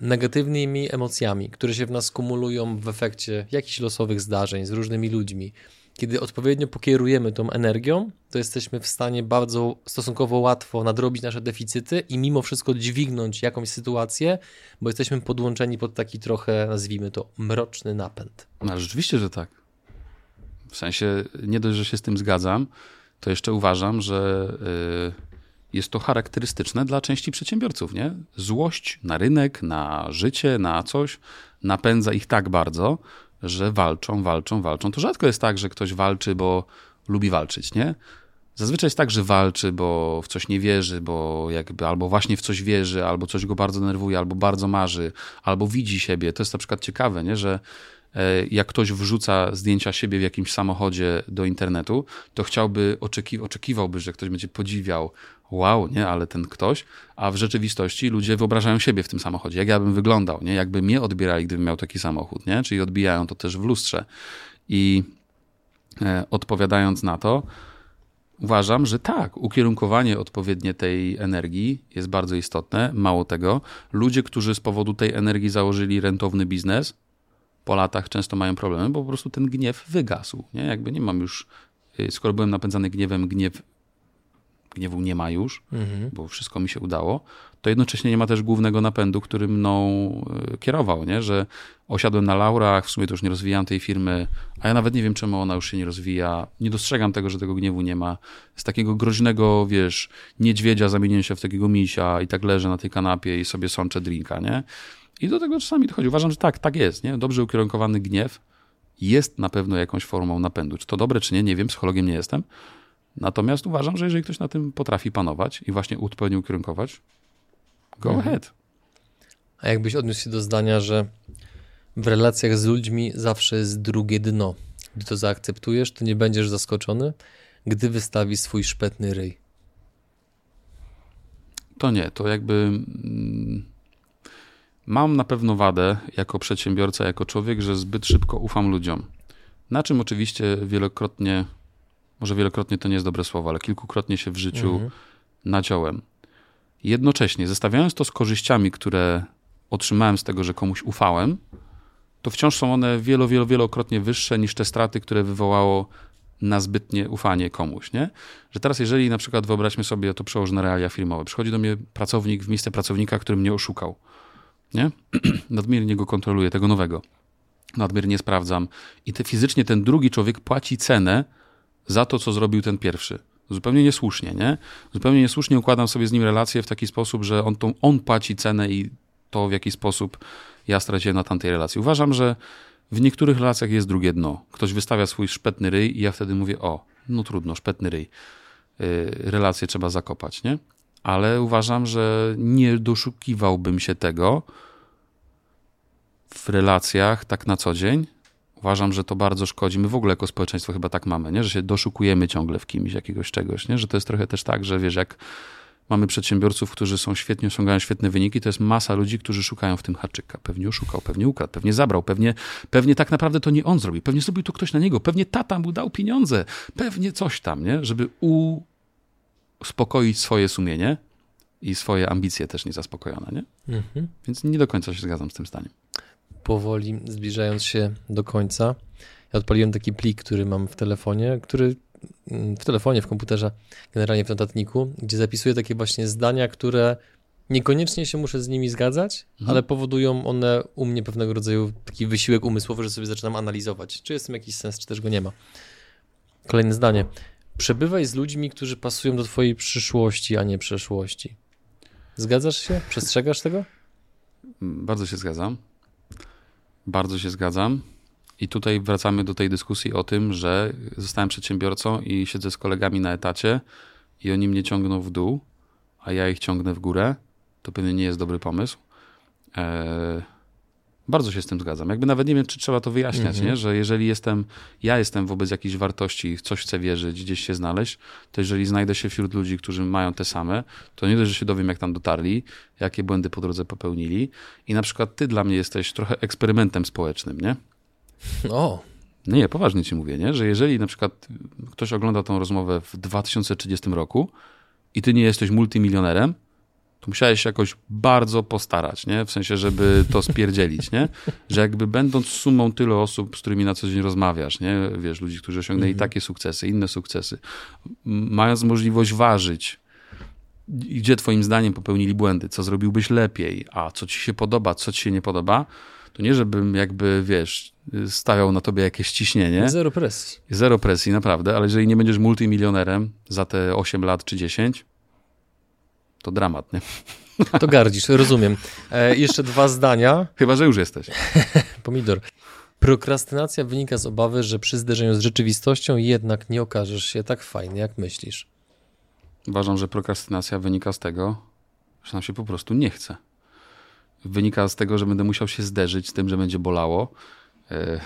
negatywnymi emocjami, które się w nas kumulują w efekcie jakichś losowych zdarzeń z różnymi ludźmi, kiedy odpowiednio pokierujemy tą energią, to jesteśmy w stanie bardzo stosunkowo łatwo nadrobić nasze deficyty i mimo wszystko dźwignąć jakąś sytuację, bo jesteśmy podłączeni pod taki trochę, nazwijmy to, mroczny napęd. No, rzeczywiście, że tak. W sensie, nie dość, że się z tym zgadzam, to jeszcze uważam, że yy, jest to charakterystyczne dla części przedsiębiorców. Nie? Złość na rynek, na życie, na coś napędza ich tak bardzo, że walczą, walczą, walczą. To rzadko jest tak, że ktoś walczy, bo lubi walczyć, nie? Zazwyczaj jest tak, że walczy, bo w coś nie wierzy, bo jakby albo właśnie w coś wierzy, albo coś go bardzo denerwuje, albo bardzo marzy, albo widzi siebie. To jest na przykład ciekawe, nie? że jak ktoś wrzuca zdjęcia siebie w jakimś samochodzie do internetu, to chciałby, oczekiw oczekiwałby, że ktoś będzie podziwiał wow, nie, ale ten ktoś, a w rzeczywistości ludzie wyobrażają siebie w tym samochodzie, jak ja bym wyglądał, nie, jakby mnie odbierali, gdybym miał taki samochód, nie, czyli odbijają to też w lustrze. I e, odpowiadając na to, uważam, że tak, ukierunkowanie odpowiednie tej energii jest bardzo istotne. Mało tego, ludzie, którzy z powodu tej energii założyli rentowny biznes, po latach często mają problemy, bo po prostu ten gniew wygasł. Nie? Jakby nie mam już, y, skoro byłem napędzany gniewem, gniew gniewu nie ma już, mhm. bo wszystko mi się udało, to jednocześnie nie ma też głównego napędu, który mną e, kierował, nie? że osiadłem na laurach, w sumie to już nie rozwijam tej firmy, a ja nawet nie wiem, czemu ona już się nie rozwija, nie dostrzegam tego, że tego gniewu nie ma. Z takiego groźnego, wiesz, niedźwiedzia zamieniłem się w takiego misia i tak leżę na tej kanapie i sobie sączę drinka, nie? I do tego czasami dochodzi. Uważam, że tak, tak jest, nie? Dobrze ukierunkowany gniew jest na pewno jakąś formą napędu. Czy to dobre, czy nie, nie wiem, psychologiem nie jestem, Natomiast uważam, że jeżeli ktoś na tym potrafi panować i właśnie odpowiednio ukierunkować, go mhm. ahead. A jakbyś odniósł się do zdania, że w relacjach z ludźmi zawsze jest drugie dno. Gdy to zaakceptujesz, to nie będziesz zaskoczony, gdy wystawi swój szpetny ryj. To nie, to jakby mm, mam na pewno wadę jako przedsiębiorca, jako człowiek, że zbyt szybko ufam ludziom. Na czym oczywiście wielokrotnie może wielokrotnie to nie jest dobre słowo, ale kilkukrotnie się w życiu mhm. naciąłem. Jednocześnie, zestawiając to z korzyściami, które otrzymałem z tego, że komuś ufałem, to wciąż są one wielo, wielo, wielokrotnie wyższe niż te straty, które wywołało na zbytnie ufanie komuś, nie? Że teraz, jeżeli na przykład wyobraźmy sobie, to przełożę na realia filmowe, przychodzi do mnie pracownik w miejsce pracownika, który mnie oszukał, nie? Nadmiernie go kontroluję, tego nowego. Nadmiernie sprawdzam. I te, fizycznie ten drugi człowiek płaci cenę za to, co zrobił ten pierwszy. Zupełnie niesłusznie, nie? Zupełnie niesłusznie układam sobie z nim relacje w taki sposób, że on, tą, on płaci cenę i to, w jaki sposób ja straciłem na tamtej relacji. Uważam, że w niektórych relacjach jest drugie dno. Ktoś wystawia swój szpetny ryj i ja wtedy mówię, o, no trudno, szpetny ryj. Yy, relacje trzeba zakopać, nie? Ale uważam, że nie doszukiwałbym się tego w relacjach tak na co dzień. Uważam, że to bardzo szkodzi. My w ogóle jako społeczeństwo chyba tak mamy, nie? że się doszukujemy ciągle w kimś jakiegoś czegoś, nie? że to jest trochę też tak, że wiesz, jak mamy przedsiębiorców, którzy są świetnie, osiągają świetne wyniki, to jest masa ludzi, którzy szukają w tym haczyka. Pewnie oszukał, pewnie ukradł, pewnie zabrał, pewnie, pewnie tak naprawdę to nie on zrobił, pewnie zrobił to ktoś na niego, pewnie tata mu dał pieniądze, pewnie coś tam, nie? Żeby uspokoić swoje sumienie i swoje ambicje też niezaspokojone, nie? Mhm. Więc nie do końca się zgadzam z tym zdaniem. Powoli zbliżając się do końca, ja odpaliłem taki plik, który mam w telefonie, który w telefonie, w komputerze, generalnie w notatniku, gdzie zapisuję takie właśnie zdania, które niekoniecznie się muszę z nimi zgadzać, mhm. ale powodują one u mnie pewnego rodzaju taki wysiłek umysłowy, że sobie zaczynam analizować, czy jest w tym jakiś sens, czy też go nie ma. Kolejne zdanie. Przebywaj z ludźmi, którzy pasują do twojej przyszłości, a nie przeszłości. Zgadzasz się? Przestrzegasz tego? Bardzo się zgadzam. Bardzo się zgadzam. I tutaj wracamy do tej dyskusji o tym, że zostałem przedsiębiorcą i siedzę z kolegami na etacie i oni mnie ciągną w dół, a ja ich ciągnę w górę. To pewnie nie jest dobry pomysł. Eee, bardzo się z tym zgadzam. Jakby nawet nie wiem, czy trzeba to wyjaśniać, mm -hmm. nie? że jeżeli jestem, ja jestem wobec jakiejś wartości, coś chcę wierzyć, gdzieś się znaleźć, to jeżeli znajdę się wśród ludzi, którzy mają te same, to nie dość, że się dowiem, jak tam dotarli, jakie błędy po drodze popełnili. I na przykład ty dla mnie jesteś trochę eksperymentem społecznym, nie? O. No nie, poważnie ci mówię, nie? że jeżeli na przykład ktoś ogląda tą rozmowę w 2030 roku i ty nie jesteś multimilionerem, to musiałeś się jakoś bardzo postarać, nie? W sensie, żeby to spierdzielić, nie? Że jakby będąc sumą tylu osób, z którymi na co dzień rozmawiasz, nie? Wiesz, ludzi, którzy osiągnęli mhm. takie sukcesy, inne sukcesy, mając możliwość ważyć, gdzie twoim zdaniem popełnili błędy, co zrobiłbyś lepiej, a co ci się podoba, co ci się nie podoba, to nie żebym jakby, wiesz, stawiał na tobie jakieś ciśnienie. Zero presji. Zero presji, naprawdę, ale jeżeli nie będziesz multimilionerem za te 8 lat czy 10, to dramat, nie? To gardzisz, rozumiem. E, jeszcze dwa zdania. Chyba, że już jesteś. Pomidor. Prokrastynacja wynika z obawy, że przy zderzeniu z rzeczywistością jednak nie okażesz się tak fajny, jak myślisz. Uważam, że prokrastynacja wynika z tego, że nam się po prostu nie chce wynika z tego, że będę musiał się zderzyć z tym, że będzie bolało, e,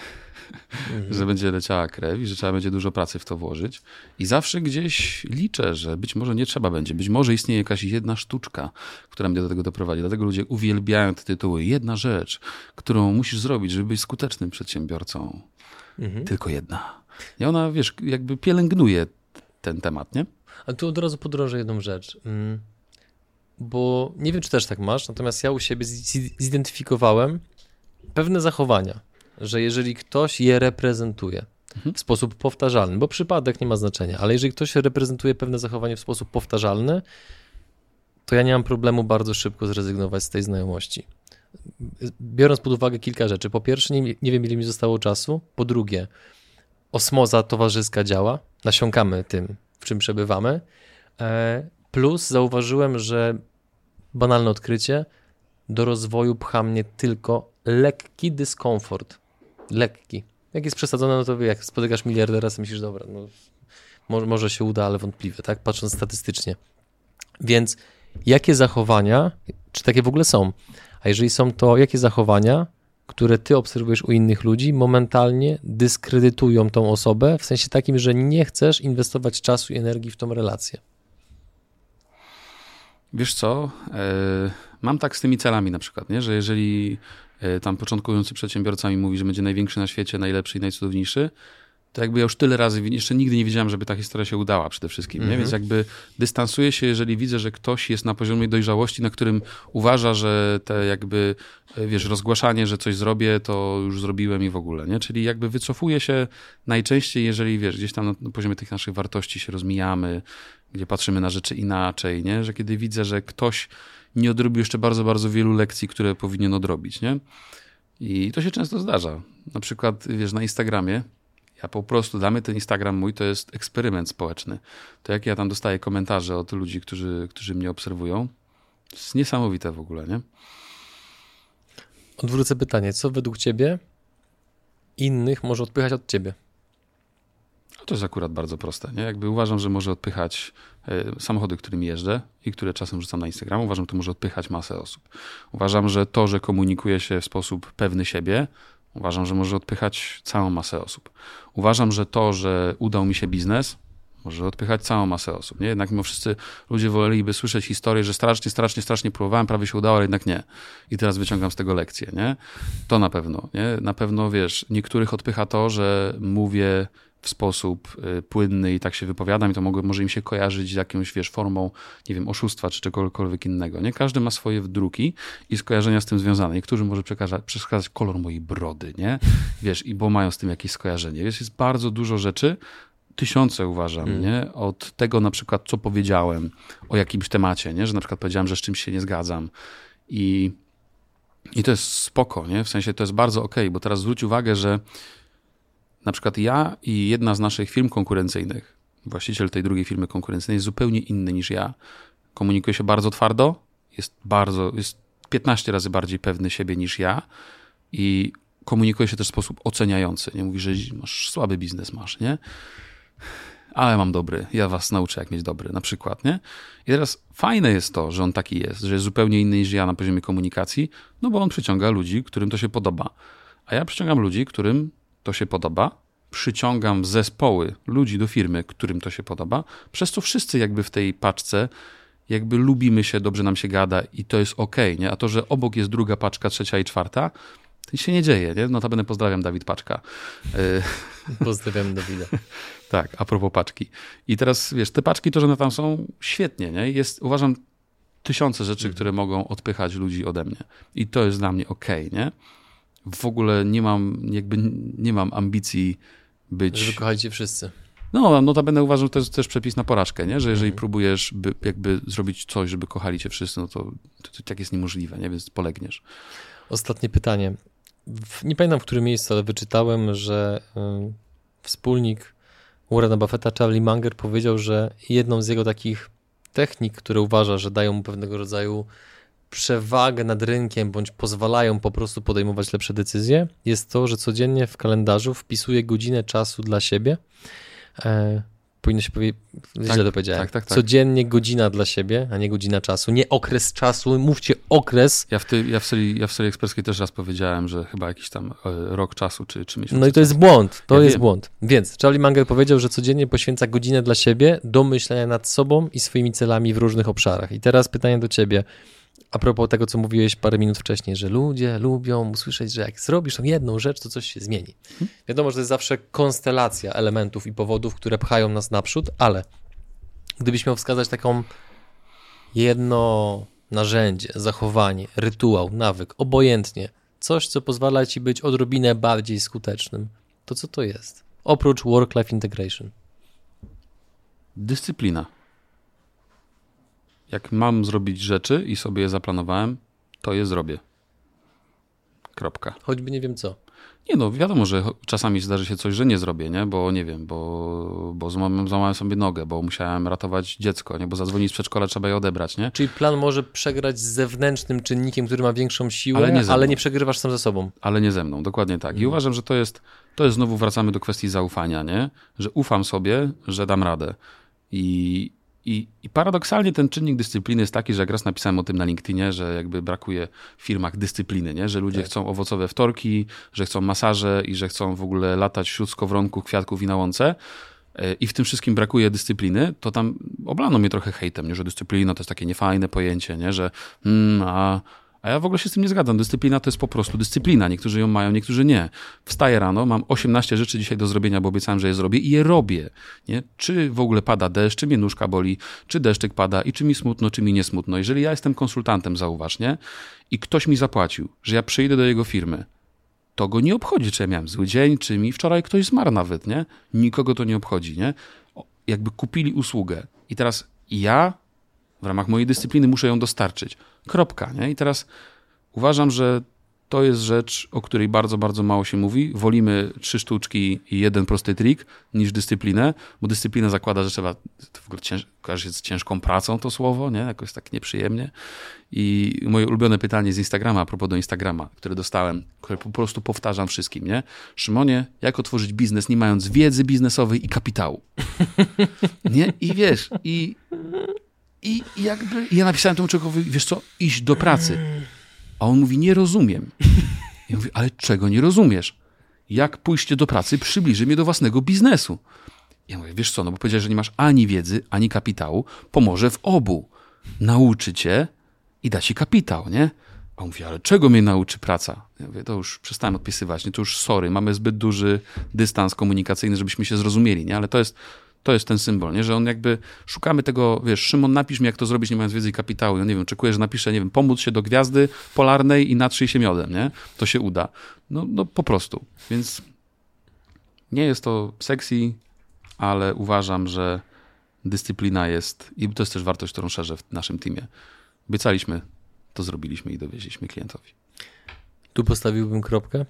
mhm. że będzie leciała krew i że trzeba będzie dużo pracy w to włożyć. I zawsze gdzieś liczę, że być może nie trzeba będzie, być może istnieje jakaś jedna sztuczka, która mnie do tego doprowadzi. Dlatego ludzie uwielbiają te tytuły. Jedna rzecz, którą musisz zrobić, żeby być skutecznym przedsiębiorcą. Mhm. Tylko jedna. I ona, wiesz, jakby pielęgnuje ten temat, nie? A tu od razu podrożę jedną rzecz. Mm bo nie wiem, czy też tak masz, natomiast ja u siebie zidentyfikowałem pewne zachowania, że jeżeli ktoś je reprezentuje mhm. w sposób powtarzalny, bo przypadek nie ma znaczenia, ale jeżeli ktoś reprezentuje pewne zachowanie w sposób powtarzalny, to ja nie mam problemu bardzo szybko zrezygnować z tej znajomości. Biorąc pod uwagę kilka rzeczy. Po pierwsze, nie, nie wiem, ile mi zostało czasu. Po drugie, osmoza towarzyska działa, nasiąkamy tym, w czym przebywamy. E, plus zauważyłem, że banalne odkrycie, do rozwoju pcha mnie tylko lekki dyskomfort. Lekki. Jak jest przesadzone, no to jak spotykasz miliardera, to myślisz, dobra, no, może, się uda, ale wątpliwe, tak? Patrząc statystycznie. Więc jakie zachowania, czy takie w ogóle są? A jeżeli są, to jakie zachowania, które ty obserwujesz u innych ludzi, momentalnie dyskredytują tą osobę, w sensie takim, że nie chcesz inwestować czasu i energii w tą relację? Wiesz co, e, mam tak z tymi celami na przykład, nie? że jeżeli tam początkujący przedsiębiorca mi mówi, że będzie największy na świecie, najlepszy i najcudowniejszy, to jakby ja już tyle razy, jeszcze nigdy nie wiedziałem, żeby ta historia się udała przede wszystkim, nie? Mhm. Więc jakby dystansuję się, jeżeli widzę, że ktoś jest na poziomie dojrzałości, na którym uważa, że te jakby, e, wiesz, rozgłaszanie, że coś zrobię, to już zrobiłem i w ogóle, nie? Czyli jakby wycofuję się najczęściej, jeżeli, wiesz, gdzieś tam na poziomie tych naszych wartości się rozmijamy, gdzie patrzymy na rzeczy inaczej, nie? Że kiedy widzę, że ktoś nie odrobił jeszcze bardzo, bardzo wielu lekcji, które powinien odrobić, nie? I to się często zdarza. Na przykład, wiesz, na Instagramie Ja po prostu, dla mnie ten Instagram mój to jest eksperyment społeczny. To jak ja tam dostaję komentarze od ludzi, którzy, którzy mnie obserwują, to jest niesamowite w ogóle, nie? Odwrócę pytanie, co według ciebie innych może odpychać od ciebie? To jest akurat bardzo proste. Nie? Jakby uważam, że może odpychać e, samochody, którymi jeżdżę i które czasem rzucam na Instagram. Uważam, że to może odpychać masę osób. Uważam, że to, że komunikuję się w sposób pewny siebie, uważam, że może odpychać całą masę osób. Uważam, że to, że udał mi się biznes, może odpychać całą masę osób. Nie? Jednak mimo wszyscy ludzie woleliby słyszeć historię, że strasznie, strasznie, strasznie próbowałem, prawie się udało, ale jednak nie. I teraz wyciągam z tego lekcję. Nie? To na pewno. Nie? Na pewno, wiesz, niektórych odpycha to, że mówię w sposób y, płynny i tak się wypowiadam i to mogę, może im się kojarzyć z jakąś, wiesz, formą, nie wiem, oszustwa czy czegokolwiek innego. Nie każdy ma swoje wdruki i skojarzenia z tym związane. Niektórzy może przekazać kolor mojej brody, nie? Wiesz, i bo mają z tym jakieś skojarzenie. Wiesz, jest bardzo dużo rzeczy, tysiące uważam, mm. nie? Od tego na przykład, co powiedziałem o jakimś temacie, nie? Że na przykład powiedziałem, że z czymś się nie zgadzam i, i to jest spoko, nie? W sensie to jest bardzo okej, okay, bo teraz zwróć uwagę, że na przykład ja i jedna z naszych firm konkurencyjnych, właściciel tej drugiej firmy konkurencyjnej jest zupełnie inny niż ja. Komunikuje się bardzo twardo, jest bardzo, jest 15 razy bardziej pewny siebie niż ja i komunikuje się też w sposób oceniający. Nie mówi, że masz słaby biznes masz, nie? Ale mam dobry, ja was nauczę, jak mieć dobry, na przykład, nie? I teraz fajne jest to, że on taki jest, że jest zupełnie inny niż ja na poziomie komunikacji, no bo on przyciąga ludzi, którym to się podoba. A ja przyciągam ludzi, którym to się podoba, przyciągam zespoły ludzi do firmy, którym to się podoba, przez co wszyscy jakby w tej paczce jakby lubimy się, dobrze nam się gada i to jest ok, nie? A to, że obok jest druga paczka, trzecia i czwarta, to się nie dzieje, nie? Notabene pozdrawiam Dawid Paczka. Y, pozdrawiam Dawida. tak, a propos paczki. I teraz, wiesz, te paczki, to, że one tam są, świetnie, nie? Jest, uważam, tysiące rzeczy, mhm. które mogą odpychać ludzi ode mnie. I to jest dla mnie ok, nie? W ogóle nie mam, jakby nie mam ambicji być... Żeby kochajcie wszyscy. No, notabene uważam, że to jest też przepis na porażkę, nie? że jeżeli mhm. próbujesz by, jakby zrobić coś, żeby kochali cię wszyscy, no to, to, to tak jest niemożliwe, nie? więc polegniesz. Ostatnie pytanie. W, nie pamiętam w którym miejscu, ale wyczytałem, że y, wspólnik Warrena Buffetta, Charlie Munger powiedział, że jedną z jego takich technik, które uważa, że dają mu pewnego rodzaju przewagę nad rynkiem, bądź pozwalają po prostu podejmować lepsze decyzje, jest to, że codziennie w kalendarzu wpisuje godzinę czasu dla siebie. E, powinno się powiedzieć, tak, źle to powiedziałem. Tak, tak, tak. Codziennie godzina dla siebie, a nie godzina czasu. Nie okres czasu, mówcie okres. Ja w, ty, ja w, serii, ja w serii ekspreskiej też raz powiedziałem, że chyba jakiś tam e, rok czasu, czy, czy miesiąc. No i to jest błąd, to ja jest wiem. błąd. Więc Charlie Munger powiedział, że codziennie poświęca godzinę dla siebie do myślenia nad sobą i swoimi celami w różnych obszarach. I teraz pytanie do ciebie a propos tego, co mówiłeś parę minut wcześniej, że ludzie lubią usłyszeć, że jak zrobisz tą jedną rzecz, to coś się zmieni. Hmm? Wiadomo, że to jest zawsze konstelacja elementów i powodów, które pchają nas naprzód, ale gdybyś miał wskazać taką jedno narzędzie, zachowanie, rytuał, nawyk, obojętnie, coś, co pozwala ci być odrobinę bardziej skutecznym, to co to jest? Oprócz work-life integration. Dyscyplina jak mam zrobić rzeczy i sobie je zaplanowałem, to je zrobię. Kropka. Choćby nie wiem co. Nie no, wiadomo, że czasami zdarzy się coś, że nie zrobię, nie? Bo nie wiem, bo, bo złamałem sobie nogę, bo musiałem ratować dziecko, nie? Bo zadzwonić z przedszkola, trzeba je odebrać, nie? Czyli plan może przegrać z zewnętrznym czynnikiem, który ma większą siłę, ale nie, ale nie przegrywasz sam ze sobą. Ale nie ze mną, dokładnie tak. I mhm. uważam, że to jest, to jest znowu wracamy do kwestii zaufania, nie? Że ufam sobie, że dam radę. I, i, I, paradoksalnie ten czynnik dyscypliny jest taki, że jak raz napisałem o tym na LinkedInie, że jakby brakuje w firmach dyscypliny, nie? że ludzie tak. chcą owocowe wtorki, że chcą masaże i że chcą w ogóle latać wśród skowronków, kwiatków i na łące e, i w tym wszystkim brakuje dyscypliny, to tam oblano mnie trochę hejtem, nie? że dyscyplina to jest takie niefajne pojęcie, nie? że mm, a a ja w ogóle się z tym nie zgadzam. Dyscyplina to jest po prostu dyscyplina. Niektórzy ją mają, niektórzy nie. Wstaję rano, mam 18 rzeczy dzisiaj do zrobienia, bo obiecałem, że je zrobię i je robię. Nie? Czy w ogóle pada deszcz, czy mnie nóżka boli, czy deszczyk pada i czy mi smutno, czy mi nie smutno. Jeżeli ja jestem konsultantem, zauważ, nie? I ktoś mi zapłacił, że ja przyjdę do jego firmy, to go nie obchodzi, czy ja miałem zły dzień, czy mi wczoraj ktoś zmarł nawet, nie? Nikogo to nie obchodzi, nie? Jakby kupili usługę. I teraz ja w ramach mojej dyscypliny muszę ją dostarczyć. Kropka. Nie? I teraz uważam, że to jest rzecz, o której bardzo, bardzo mało się mówi. Wolimy trzy sztuczki i jeden prosty trik niż dyscyplinę, bo dyscyplina zakłada, że trzeba, to w ogóle cięż, kojarzy się z ciężką pracą to słowo, nie? Jakoś tak nieprzyjemnie. I moje ulubione pytanie z Instagrama, a propos do Instagrama, które dostałem, które po prostu powtarzam wszystkim, nie? Szymonie, jak otworzyć biznes nie mając wiedzy biznesowej i kapitału? nie? I wiesz, i, i jakby ja napisałem temu człowiekowi, wiesz co, iść do pracy. A on mówi, nie rozumiem. Ja mówię, ale czego nie rozumiesz? Jak pójście do pracy przybliży mnie do własnego biznesu? Ja mówię, wiesz co, no bo powiedziałeś, że nie masz ani wiedzy, ani kapitału, pomoże w obu. Nauczy cię i da ci kapitał, nie? A on mówi, ale czego mnie nauczy praca? Ja mówię, to już przestałem odpisywać, nie? To już sorry, mamy zbyt duży dystans komunikacyjny, żebyśmy się zrozumieli, nie? Ale to jest, to jest ten symbol, nie? że on jakby, szukamy tego, wiesz, Szymon, napisz mi, jak to zrobić, nie mając wiedzy i kapitału. Ja nie wiem, czekuję, że napiszę, nie wiem, pomóc się do gwiazdy polarnej i natrzyj się miodem, nie? To się uda. No, no po prostu. Więc nie jest to sexy, ale uważam, że dyscyplina jest, i to jest też wartość, którą szerzę w naszym teamie. Obiecaliśmy, to zrobiliśmy i dowieźliśmy klientowi. Tu postawiłbym kropkę.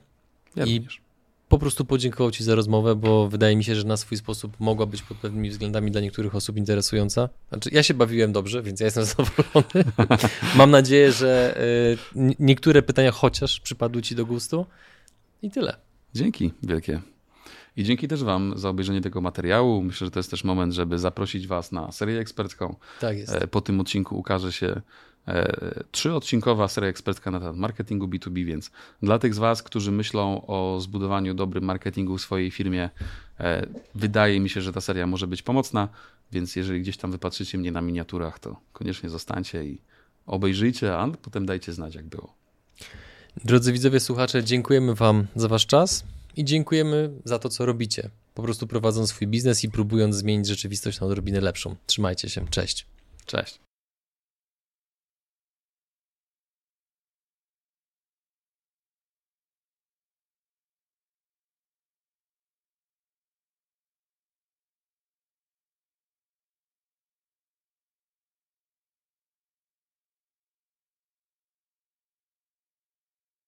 Ja I również. Po prostu podziękował Ci za rozmowę, bo wydaje mi się, że na swój sposób mogła być pod pewnymi względami dla niektórych osób interesująca. Znaczy, ja się bawiłem dobrze, więc ja jestem zadowolony. Mam nadzieję, że y, niektóre pytania chociaż przypadły Ci do gustu. I tyle. Dzięki wielkie. I dzięki też Wam za obejrzenie tego materiału. Myślę, że to jest też moment, żeby zaprosić Was na serię ekspercką. Tak jest. E, Po tym odcinku ukaże się trzyodcinkowa seria ekspercka na temat marketingu B2B, więc dla tych z Was, którzy myślą o zbudowaniu dobrym marketingu w swojej firmie, e, wydaje mi się, że ta seria może być pomocna, więc jeżeli gdzieś tam wypatrzycie mnie na miniaturach, to koniecznie zostańcie i obejrzyjcie, a potem dajcie znać, jak było. Drodzy widzowie, słuchacze, dziękujemy Wam za Wasz czas i dziękujemy za to, co robicie. Po prostu prowadząc swój biznes i próbując zmienić rzeczywistość na odrobinę lepszą. Trzymajcie się. Cześć. Cześć.